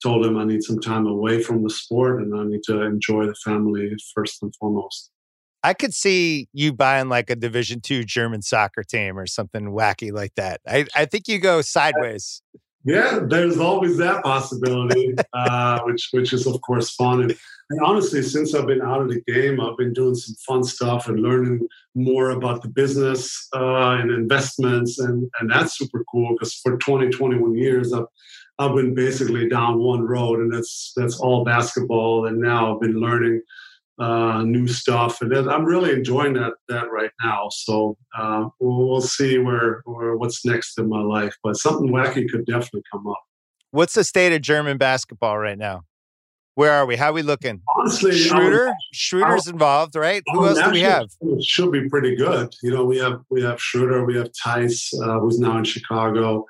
told him I need some time away from the sport and I need to enjoy the family first and foremost. I could see you buying like a Division two German soccer team or something wacky like that. I, I think you go sideways. Yeah, there's always that possibility, uh, which which is of course fun. And, and, honestly, since I've been out of the game, I've been doing some fun stuff and learning more about the business uh, and investments, and and that's super cool because for 20, 21 years, I've I've been basically down one road, and that's that's all basketball. And now I've been learning uh, new stuff, and I'm really enjoying that that right now. So uh, we'll, we'll, see where where what's next in my life, but something wacky could definitely come up. What's the state of German basketball right now? Where are we? How are we looking? Honestly, Schroeder, um, Schroeder's involved, right? Who else do we have? It should be pretty good. You know, we have we have Schroeder, we have Theis, uh, who's now in Chicago.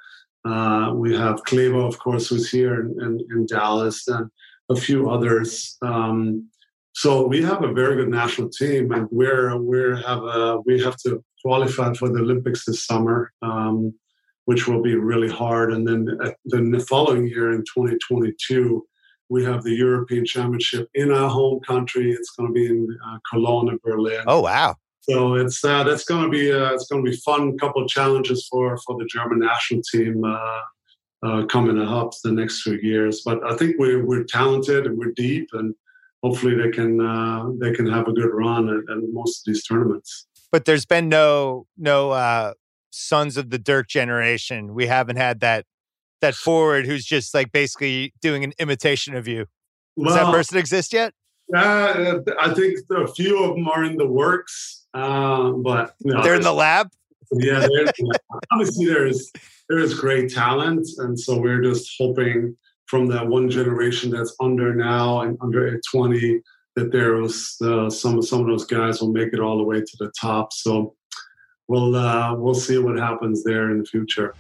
Uh, we have Kleber, of course, who's here in, in, in Dallas, and a few others. Um, so we have a very good national team, and we're we have a, we have to qualify for the Olympics this summer, um, which will be really hard. And then uh, then the following year in 2022, we have the European Championship in our home country. It's going to be in uh, Cologne and Berlin. Oh wow! So it's uh, that's going to be uh, it's going to be fun. Couple of challenges for for the German national team. Uh, uh, coming up the next few years, but I think we're we're talented and we're deep, and hopefully they can uh, they can have a good run at, at, most of these tournaments. But there's been no no uh, sons of the Dirk generation. We haven't had that that forward who's just like basically doing an imitation of you. Does well, that person exist yet? Uh, I think a few of them are in the works, uh, but you know, they're in the lab. Yeah, obviously there is there is great talent, and so we're just hoping from that one generation that's under now and under at 20 that there was uh, some some of those guys will make it all the way to the top. So we'll uh, we'll see what happens there in the future.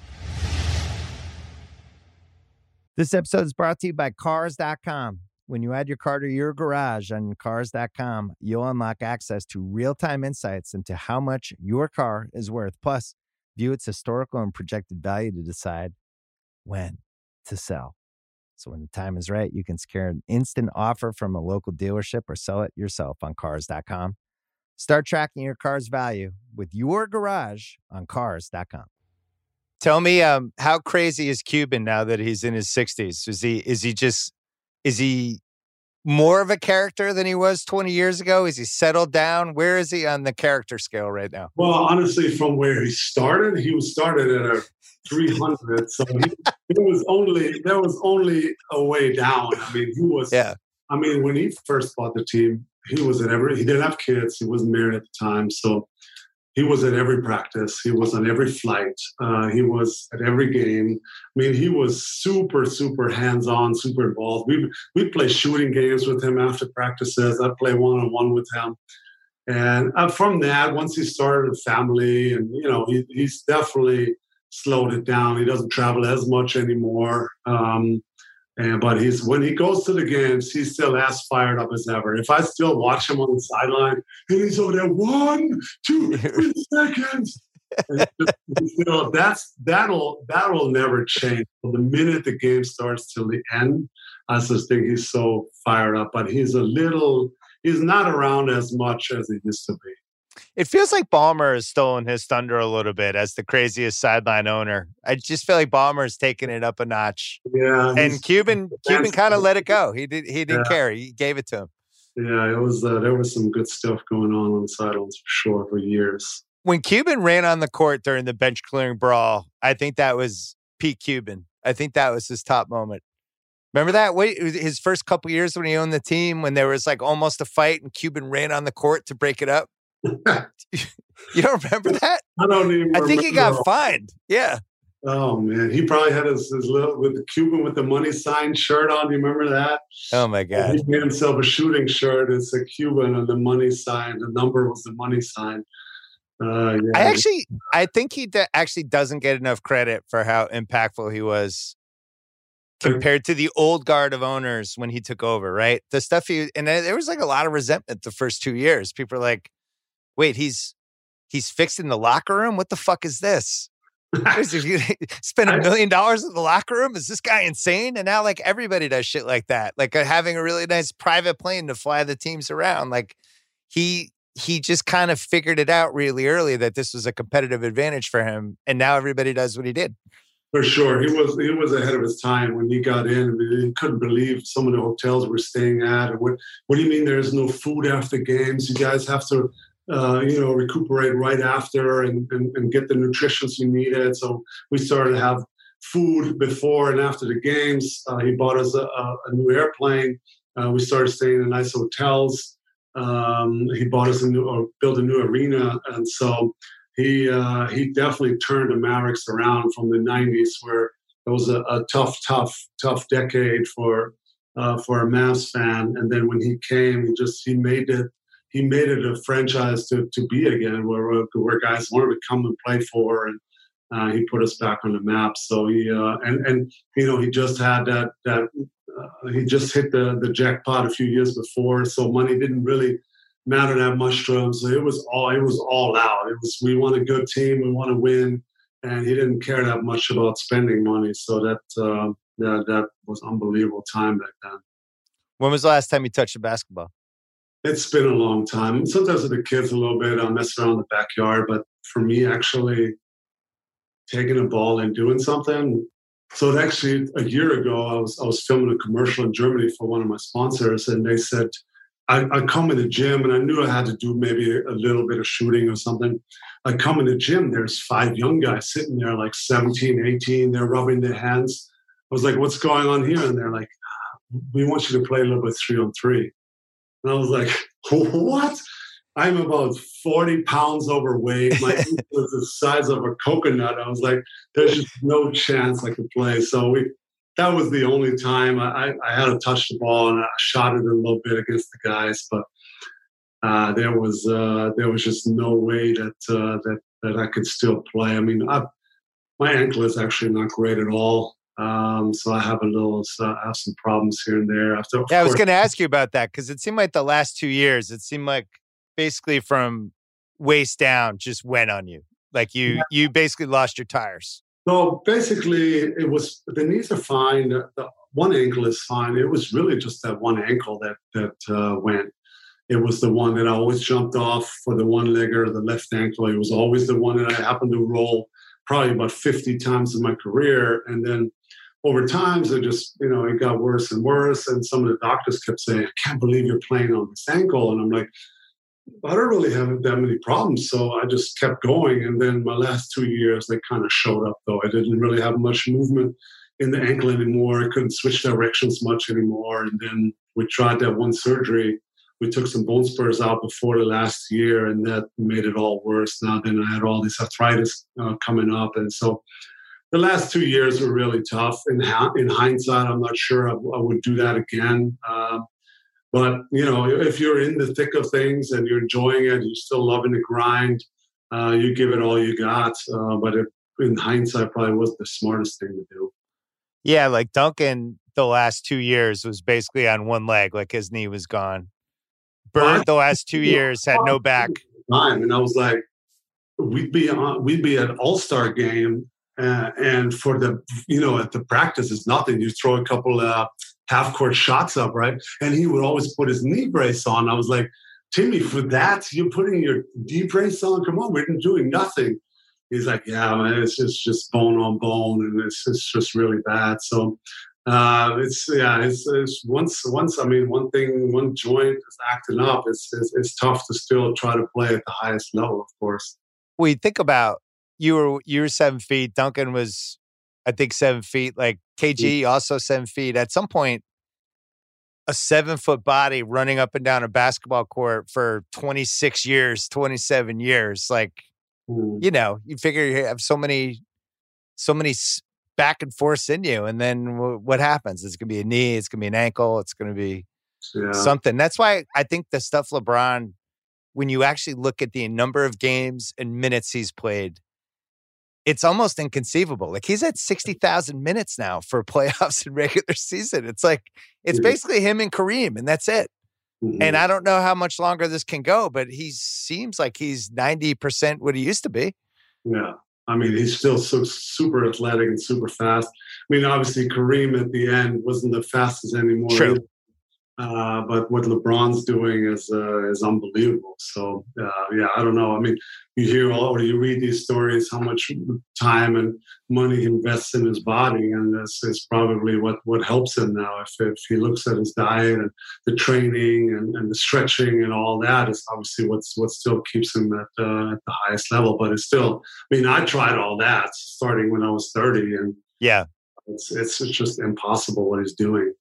This episode is brought to you by Cars.com. When you add your car to your garage on Cars.com, you'll unlock access to real time insights into how much your car is worth. Plus, view its historical and projected value to decide when to sell. So when the time is right, you can secure an instant offer from a local dealership or sell it yourself on cars.com. Start tracking your car's value with your garage on cars.com. Tell me, um, how crazy is Cuban now that he's in his 60s? Is he is he just is he more of a character than he was 20 years ago? Is he settled down? Where is he on the character scale right now? Well, honestly, from where he started, he was started at a 300. So he, there was only there was only a way down. I mean, he was. Yeah. I mean, when he first bought the team, he was at every. He didn't have kids. He wasn't married at the time, so he was at every practice. He was on every flight. Uh, he was at every game. I mean, he was super, super hands-on, super involved. We we play shooting games with him after practices. I play one-on-one with him. And uh, from that, once he started a family, and you know, he, he's definitely slowed it down. He doesn't travel as much anymore. Um, and but he's when he goes to the games, he's still as fired up as ever. If I still watch him on the sideline and he's over there, one, two, three seconds. still, that's that'll that'll never change. The minute the game starts till the end, I just think he's so fired up. But he's a little he's not around as much as he used to be. It feels like Ballmer has stolen his thunder a little bit as the craziest sideline owner. I just feel like Ballmer's taking it up a notch. Yeah, and Cuban Cuban kind of let it go. He did he didn't yeah. care. He gave it to him. Yeah, it was uh, there was some good stuff going on on the sidelines for sure for years. When Cuban ran on the court during the bench clearing brawl, I think that was Pete Cuban. I think that was his top moment. Remember that? Wait, his first couple years when he owned the team, when there was like almost a fight, and Cuban ran on the court to break it up. you don't remember that? I don't even. I think he got fined. Yeah. Oh man, he probably had his, his little with the Cuban with the money sign shirt on. Do you remember that? Oh my god! He made himself a shooting shirt. It's a Cuban and the money sign. The number was the money sign. Uh, yeah. I actually, I think he de- actually doesn't get enough credit for how impactful he was compared to the old guard of owners when he took over, right? The stuff he and there was like a lot of resentment the first two years. People are like, "Wait, he's he's fixing the locker room. What the fuck is this? Spend a million dollars in the locker room? Is this guy insane?" And now like everybody does shit like that, like uh, having a really nice private plane to fly the teams around. Like he he just kind of figured it out really early that this was a competitive advantage for him, and now everybody does what he did. For sure, he was he was ahead of his time when he got in. I mean, he couldn't believe some of the hotels we're staying at. And what what do you mean there's no food after games? You guys have to, uh, you know, recuperate right after and, and, and get the nutrition you needed. So we started to have food before and after the games. Uh, he bought us a, a new airplane. Uh, we started staying in nice hotels. Um, he bought us a new or built a new arena, and so he uh, he definitely turned the Mavericks around from the '90s, where it was a, a tough, tough, tough decade for uh, for a Mavs fan. And then when he came, he just he made it he made it a franchise to, to be again, where where guys wanted to come and play for, and uh, he put us back on the map. So he uh, and and you know he just had that that uh, he just hit the the jackpot a few years before, so money didn't really matter that much to him. So it was all it was all out. It was we want a good team, we want to win, and he didn't care that much about spending money. So that uh, that that was unbelievable time back then. When was the last time you touched a basketball? It's been a long time. Sometimes with the kids a little bit, I'll mess around in the backyard. But for me, actually taking a ball and doing something. So actually, a year ago, I was I was filming a commercial in Germany for one of my sponsors, and they said I, I come in the gym and I knew I had to do maybe a little bit of shooting or something. I come in the gym, there's five young guys sitting there, like 17, 18, they're rubbing their hands. I was like, what's going on here? And they're like, we want you to play a little bit three on three. And I was like, what? I'm about 40 pounds overweight. My ankle was the size of a coconut. I was like, there's just no chance I could play. So we that was the only time I, I, had to touch the ball and I shot it a little bit against the guys, but uh, there was uh, there was just no way that uh, that that I could still play. I mean, I, my ankle is actually not great at all, um, so I have a little I have some problems here and there. After, yeah, I was going to ask you about that because it seemed like the last two years, it seemed like basically from waist down just went on you. Like you yeah. you basically lost your tires. So basically, it was the knees are fine. The one ankle is fine. It was really just that one ankle that that uh, went. It was the one that I always jumped off for the one legger, the left ankle. It was always the one that I happened to roll probably about 50 times in my career. And then over time, it just, you know, it got worse and worse. And some of the doctors kept saying, I can't believe you're playing on this ankle. And I'm like, I don't really have that many problems. So I just kept going. And then my last two years, they kind of showed up, though. I didn't really have much movement in the ankle anymore. I couldn't switch directions much anymore. And then we tried that one surgery. We took some bone spurs out before the last year, and that made it all worse. Now, then I had all this arthritis uh, coming up. And so the last two years were really tough. In, in hindsight, I'm not sure I, I would do that again. Uh, but you know, if you're in the thick of things and you're enjoying it, you're still loving the grind. Uh, you give it all you got. Uh, but it, in hindsight, probably was the smartest thing to do. Yeah, like Duncan, the last two years was basically on one leg, like his knee was gone. Bird, the last two years, had no back. Time, and I was like, we'd be on, we'd be at All Star game, uh, and for the you know at the practice is nothing. You throw a couple uh, half court shots up, right? And he would always put his knee brace on. I was like, Timmy, for that you're putting your knee brace on? Come on, we're doing nothing. He's like, yeah, man, it's just just bone on bone, and it's it's just really bad. So uh, it's yeah, it's, it's once once I mean one thing one joint is acting up. It's, it's it's tough to still try to play at the highest level, of course. We think about you were you were seven feet. Duncan was, I think, seven feet. Like KG also seven feet. At some point, a seven foot body running up and down a basketball court for 26 years, 27 years. Like, mm. you know, you figure you have so many, so many back and forth in you. And then w- what happens? It's going to be a knee, it's going to be an ankle, it's going to be yeah. something. That's why I think the stuff LeBron, when you actually look at the number of games and minutes he's played, it's almost inconceivable. Like he's at 60,000 minutes now for playoffs and regular season. It's like, it's basically him and Kareem, and that's it. Mm-hmm. And I don't know how much longer this can go, but he seems like he's 90% what he used to be. Yeah. I mean, he's still so super athletic and super fast. I mean, obviously, Kareem at the end wasn't the fastest anymore. True. Uh, but what LeBron's doing is uh, is unbelievable. So uh, yeah, I don't know. I mean, you hear all, or you read these stories, how much time and money he invests in his body, and this is probably what what helps him now. If if he looks at his diet and the training and, and the stretching and all that, is obviously what's what still keeps him at uh, at the highest level. But it's still, I mean, I tried all that starting when I was thirty, and yeah, it's it's, it's just impossible what he's doing.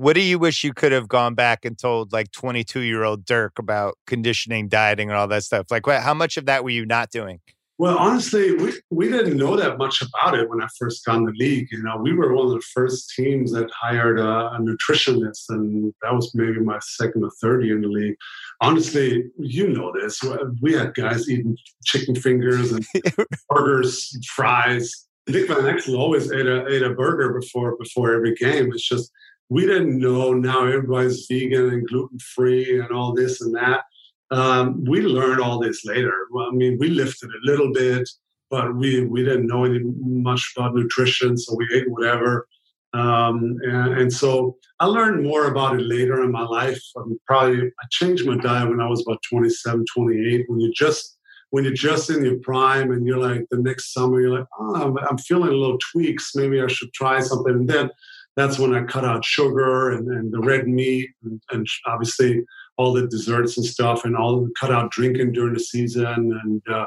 What do you wish you could have gone back and told like 22 year old Dirk about conditioning, dieting, and all that stuff? Like, what, how much of that were you not doing? Well, honestly, we, we didn't know that much about it when I first got in the league. You know, we were one of the first teams that hired a, a nutritionist, and that was maybe my second or third year in the league. Honestly, you know this. We had guys eating chicken fingers and burgers, fries. Nick Van Exel always ate a ate a burger before before every game. It's just we didn't know now everybody's vegan and gluten free and all this and that. Um, we learned all this later. I mean, we lifted a little bit, but we we didn't know any much about nutrition, so we ate whatever. Um, and, and, so I learned more about it later in my life. I mean, probably I changed my diet when I was about 27, 28. When you just when you're just in your prime and you're like the next summer, you're like, oh, I'm, I'm feeling a little tweaks. Maybe I should try something. And then that's when I cut out sugar and, and the red meat and, and, obviously all the desserts and stuff and all cut out drinking during the season. And uh,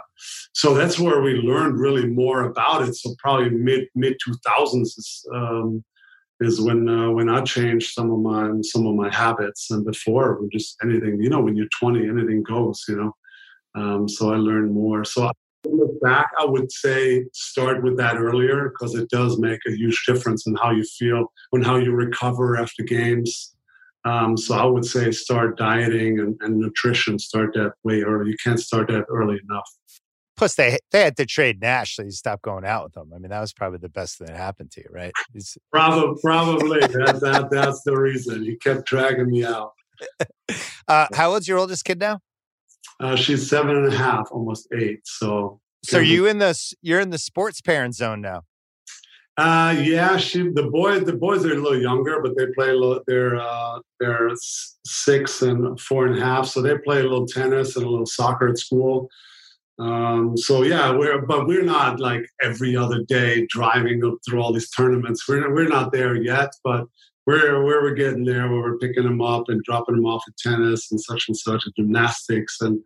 so that's where we learned really more about it. So probably mid mid two thousands is um, is when uh, when I changed some of my some of my habits. And before, just anything you know, when you're 20, anything goes. You know. Um, so I learned more. So look back, I would say start with that earlier because it does make a huge difference in how you feel and how you recover after games. Um, so I would say start dieting and, and, nutrition. Start that way early. You can't start that early enough. Plus, they they had to trade Nash, so you stopped going out with them. I mean, that was probably the best thing that happened to you, right? It's... Probably, probably. that, that, that's the reason. He kept dragging me out. Uh, how old's your oldest kid now? Uh, she's seven and a half, almost eight. So, so you in the you're in the sports parent zone now? Uh, yeah, she the boy the boys are a little younger, but they play a little. They're uh, they're six and four and a half, so they play a little tennis and a little soccer at school. Um, so yeah, we're but we're not like every other day driving through all these tournaments. We're we're not there yet, but we're where we're getting there where we're picking them up and dropping them off at tennis and such and such and gymnastics and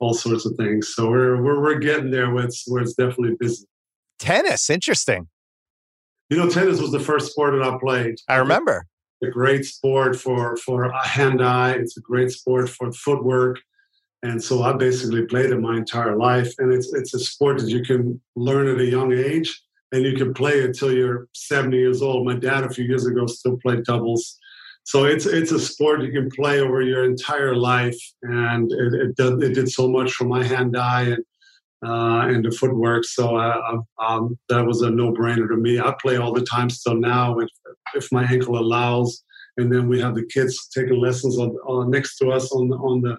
all sorts of things. So we're we're, we're getting there where it's where it's definitely busy. Tennis interesting. You know tennis was the first sport that i played. I remember. A great sport for for hand eye it's a great sport for footwork. And so i basically played it my entire life. And it's it's a sport that you can learn at a young age and you can play until you're 70 years old. My dad, a few years ago, still played doubles. so it's it's a sport you can play over your entire life, and it it did, it did so much for my hand eye and uh, and the footwork. So uh, um, that was a no brainer to me. I play all the time still now if if my ankle allows, and then we have the kids taking lessons on, on next to us on on the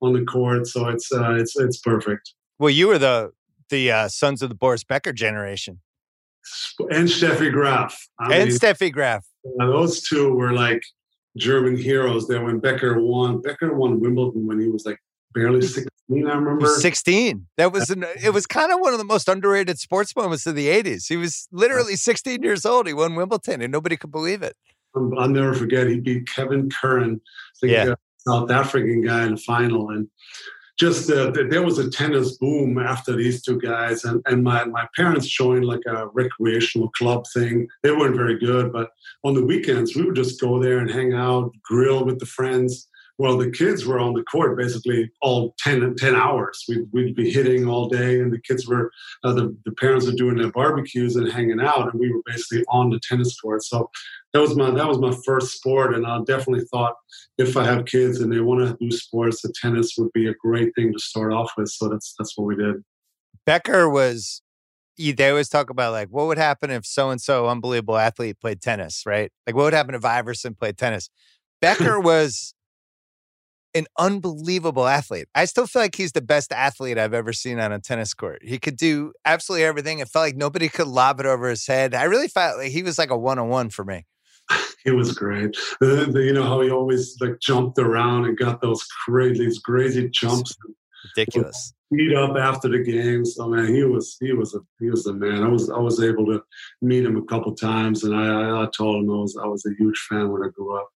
on the court. So it's uh, it's it's perfect. Well, you were the the uh, sons of the Boris Becker generation, and Steffi Graf, I and mean, Steffi Graf. Uh, those two were like German heroes there when Becker won. Becker won Wimbledon when he was like barely 16, I remember. 16. That was an, it was kind of one of the most underrated sports moments of the 80s. He was literally 16 years old. He won Wimbledon and nobody could believe it. Um, I'll never forget he beat Kevin Curren, the yeah. South African guy in the final and just there was a tennis boom after these two guys and, and my, my parents joined like a recreational club thing. They weren't very good but on the weekends we would just go there and hang out grill with the friends. Well the kids were on the court basically all 10, 10 hours. We'd, we'd be hitting all day and the kids were uh, the, the parents were doing their barbecues and hanging out and we were basically on the tennis court. So that was my that was my first sport and i definitely thought if i have kids and they want to do sports the tennis would be a great thing to start off with so that's that's what we did becker was they always talk about like what would happen if so and so unbelievable athlete played tennis right like what would happen if iverson played tennis becker was an unbelievable athlete. I still feel like he's the best athlete I've ever seen on a tennis court. He could do absolutely everything. It felt like nobody could lob it over his head. I really felt like he was like a one on one for me. He was great. The, the, you know how he always like jumped around and got those crazy, these crazy jumps. Ridiculous. Beat up after the game. So man, he was he was a he was the man. I was I was able to meet him a couple times, and I I, told him I was I was a huge fan when I grew up.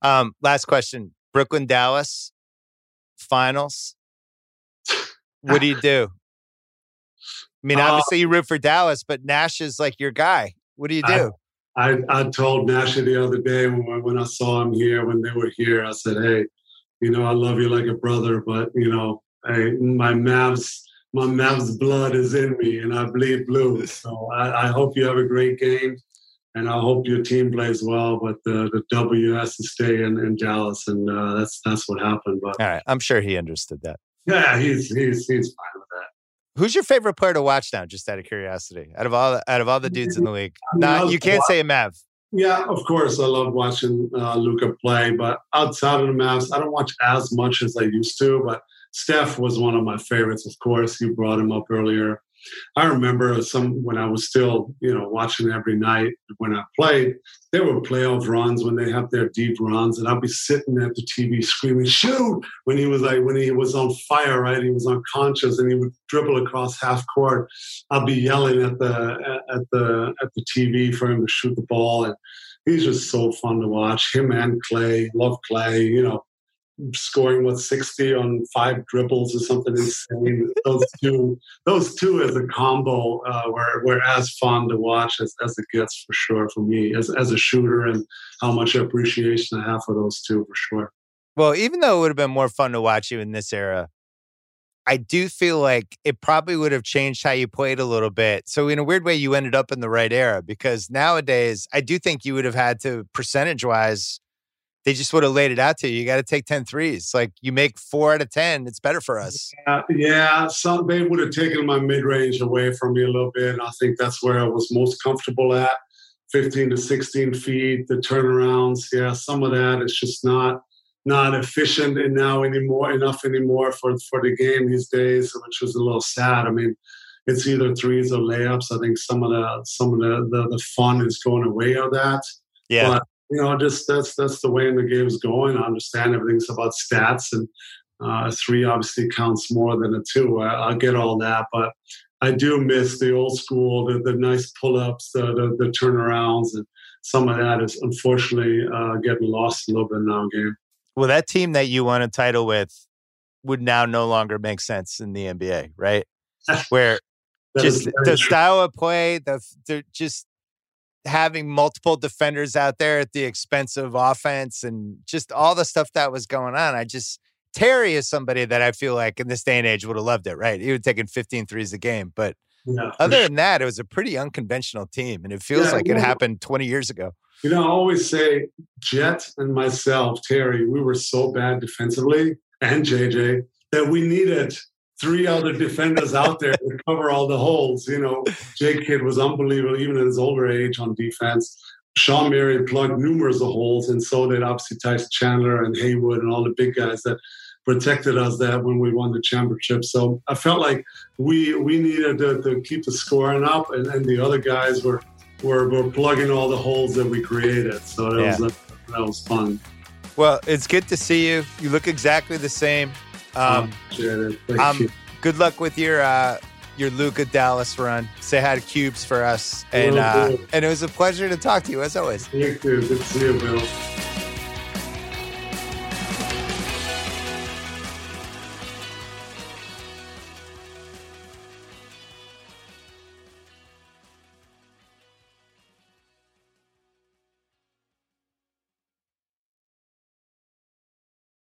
Um, last question Brooklyn, Dallas, finals. What do you do? I mean, uh, obviously you root for Dallas, but Nash is like your guy. What do you do? I, I, told Nash the other day when, when I saw him here, when they were here, I said, hey, you know, I love you like a brother, but, you know, hey, my Mavs, my Mavs blood is in me and I bleed blue. So I, I hope you have a great game and I hope your team plays well. But the, the W has to stay in, in Dallas, and uh, that's that's what happened. But all right, I'm sure he understood that. Yeah, he's he's he's fine with that. Who's your favorite player to watch now? Just out of curiosity, out of all the, out of all the dudes in the league, no, you can't say a Mav. Yeah, of course, I love watching uh, Luka play, but outside of the Mavs, I don't watch as much as I used to. But Steph was one of my favorites, of course. You brought him up earlier. I remember some when I was still, you know, watching every night when I played. There were playoff runs when they have their deep runs, and I'd be sitting at the TV screaming "shoot" when he was like when he was on fire, right? He was unconscious, and he would dribble across half court. I'd be yelling at the at the at the TV for him to shoot the ball, and he's just so fun to watch. Him and Clay, love Clay, You know, scoring what 60 on five dribbles or something insane. those two, those two as a combo uh, were, were as fun to watch as, as it gets for sure for me as, as a shooter and how much appreciation I have for those two for sure. Well, even though it would have been more fun to watch you in this era, I do feel like it probably would have changed how you played a little bit. So in a weird way, you ended up in the right era because nowadays I do think you would have had to percentage wise they just would have laid it out to you. You got to take 10 threes. Like you make four out of 10, it's better for us. Yeah, yeah. Some, they would have taken my mid range away from me a little bit. I think that's where I was most comfortable at 15 to 16 feet, the turnarounds. Yeah, some of that is just not not efficient and now anymore enough anymore for for the game these days, which was a little sad. I mean, it's either threes or layups. I think some of the some of the the, the fun is going away of that. Yeah. But you know, just that's that's the way the game's going. I understand everything's about stats, and uh, a three obviously counts more than a two. I, I, get all that, but I do miss the old school, the, the nice pull-ups, the, the, the turnarounds, and some of that is unfortunately uh, getting lost a little bit now game. Well, that team that you won a title with would now no longer make sense in the NBA, right? Where just the true. style of play, the, the just having multiple defenders out there at the expense of offense and just all the stuff that was going on. I just Terry is somebody that I feel like in this day and age would have loved it, right? He would have taken 15 threes a game, but Yeah, Other than that, it was a pretty unconventional team, and it feels yeah, like it happened 20 years ago. You know, I always say Jet and myself, Terry, we were so bad defensively, and JJ, that we needed three other defenders out there to cover all the holes. You know, Jake Kidd was unbelievable, even at his older age on defense. Shawn Marion plugged numerous of holes, and so did obviously Tyson Chandler and Haywood and all the big guys that protected us that when we won the championship. So I felt like we we needed to, to keep the scoring up, and, and the other guys were, were were plugging all the holes that we created. So that yeah. was that was fun. Well, it's good to see you. You look exactly the same. Um, um, good luck with your uh, your Luka Dallas run. Say hi to Cubes for us, and uh, and it was a pleasure to talk to you as always. Thank you. Good to see you, Bill.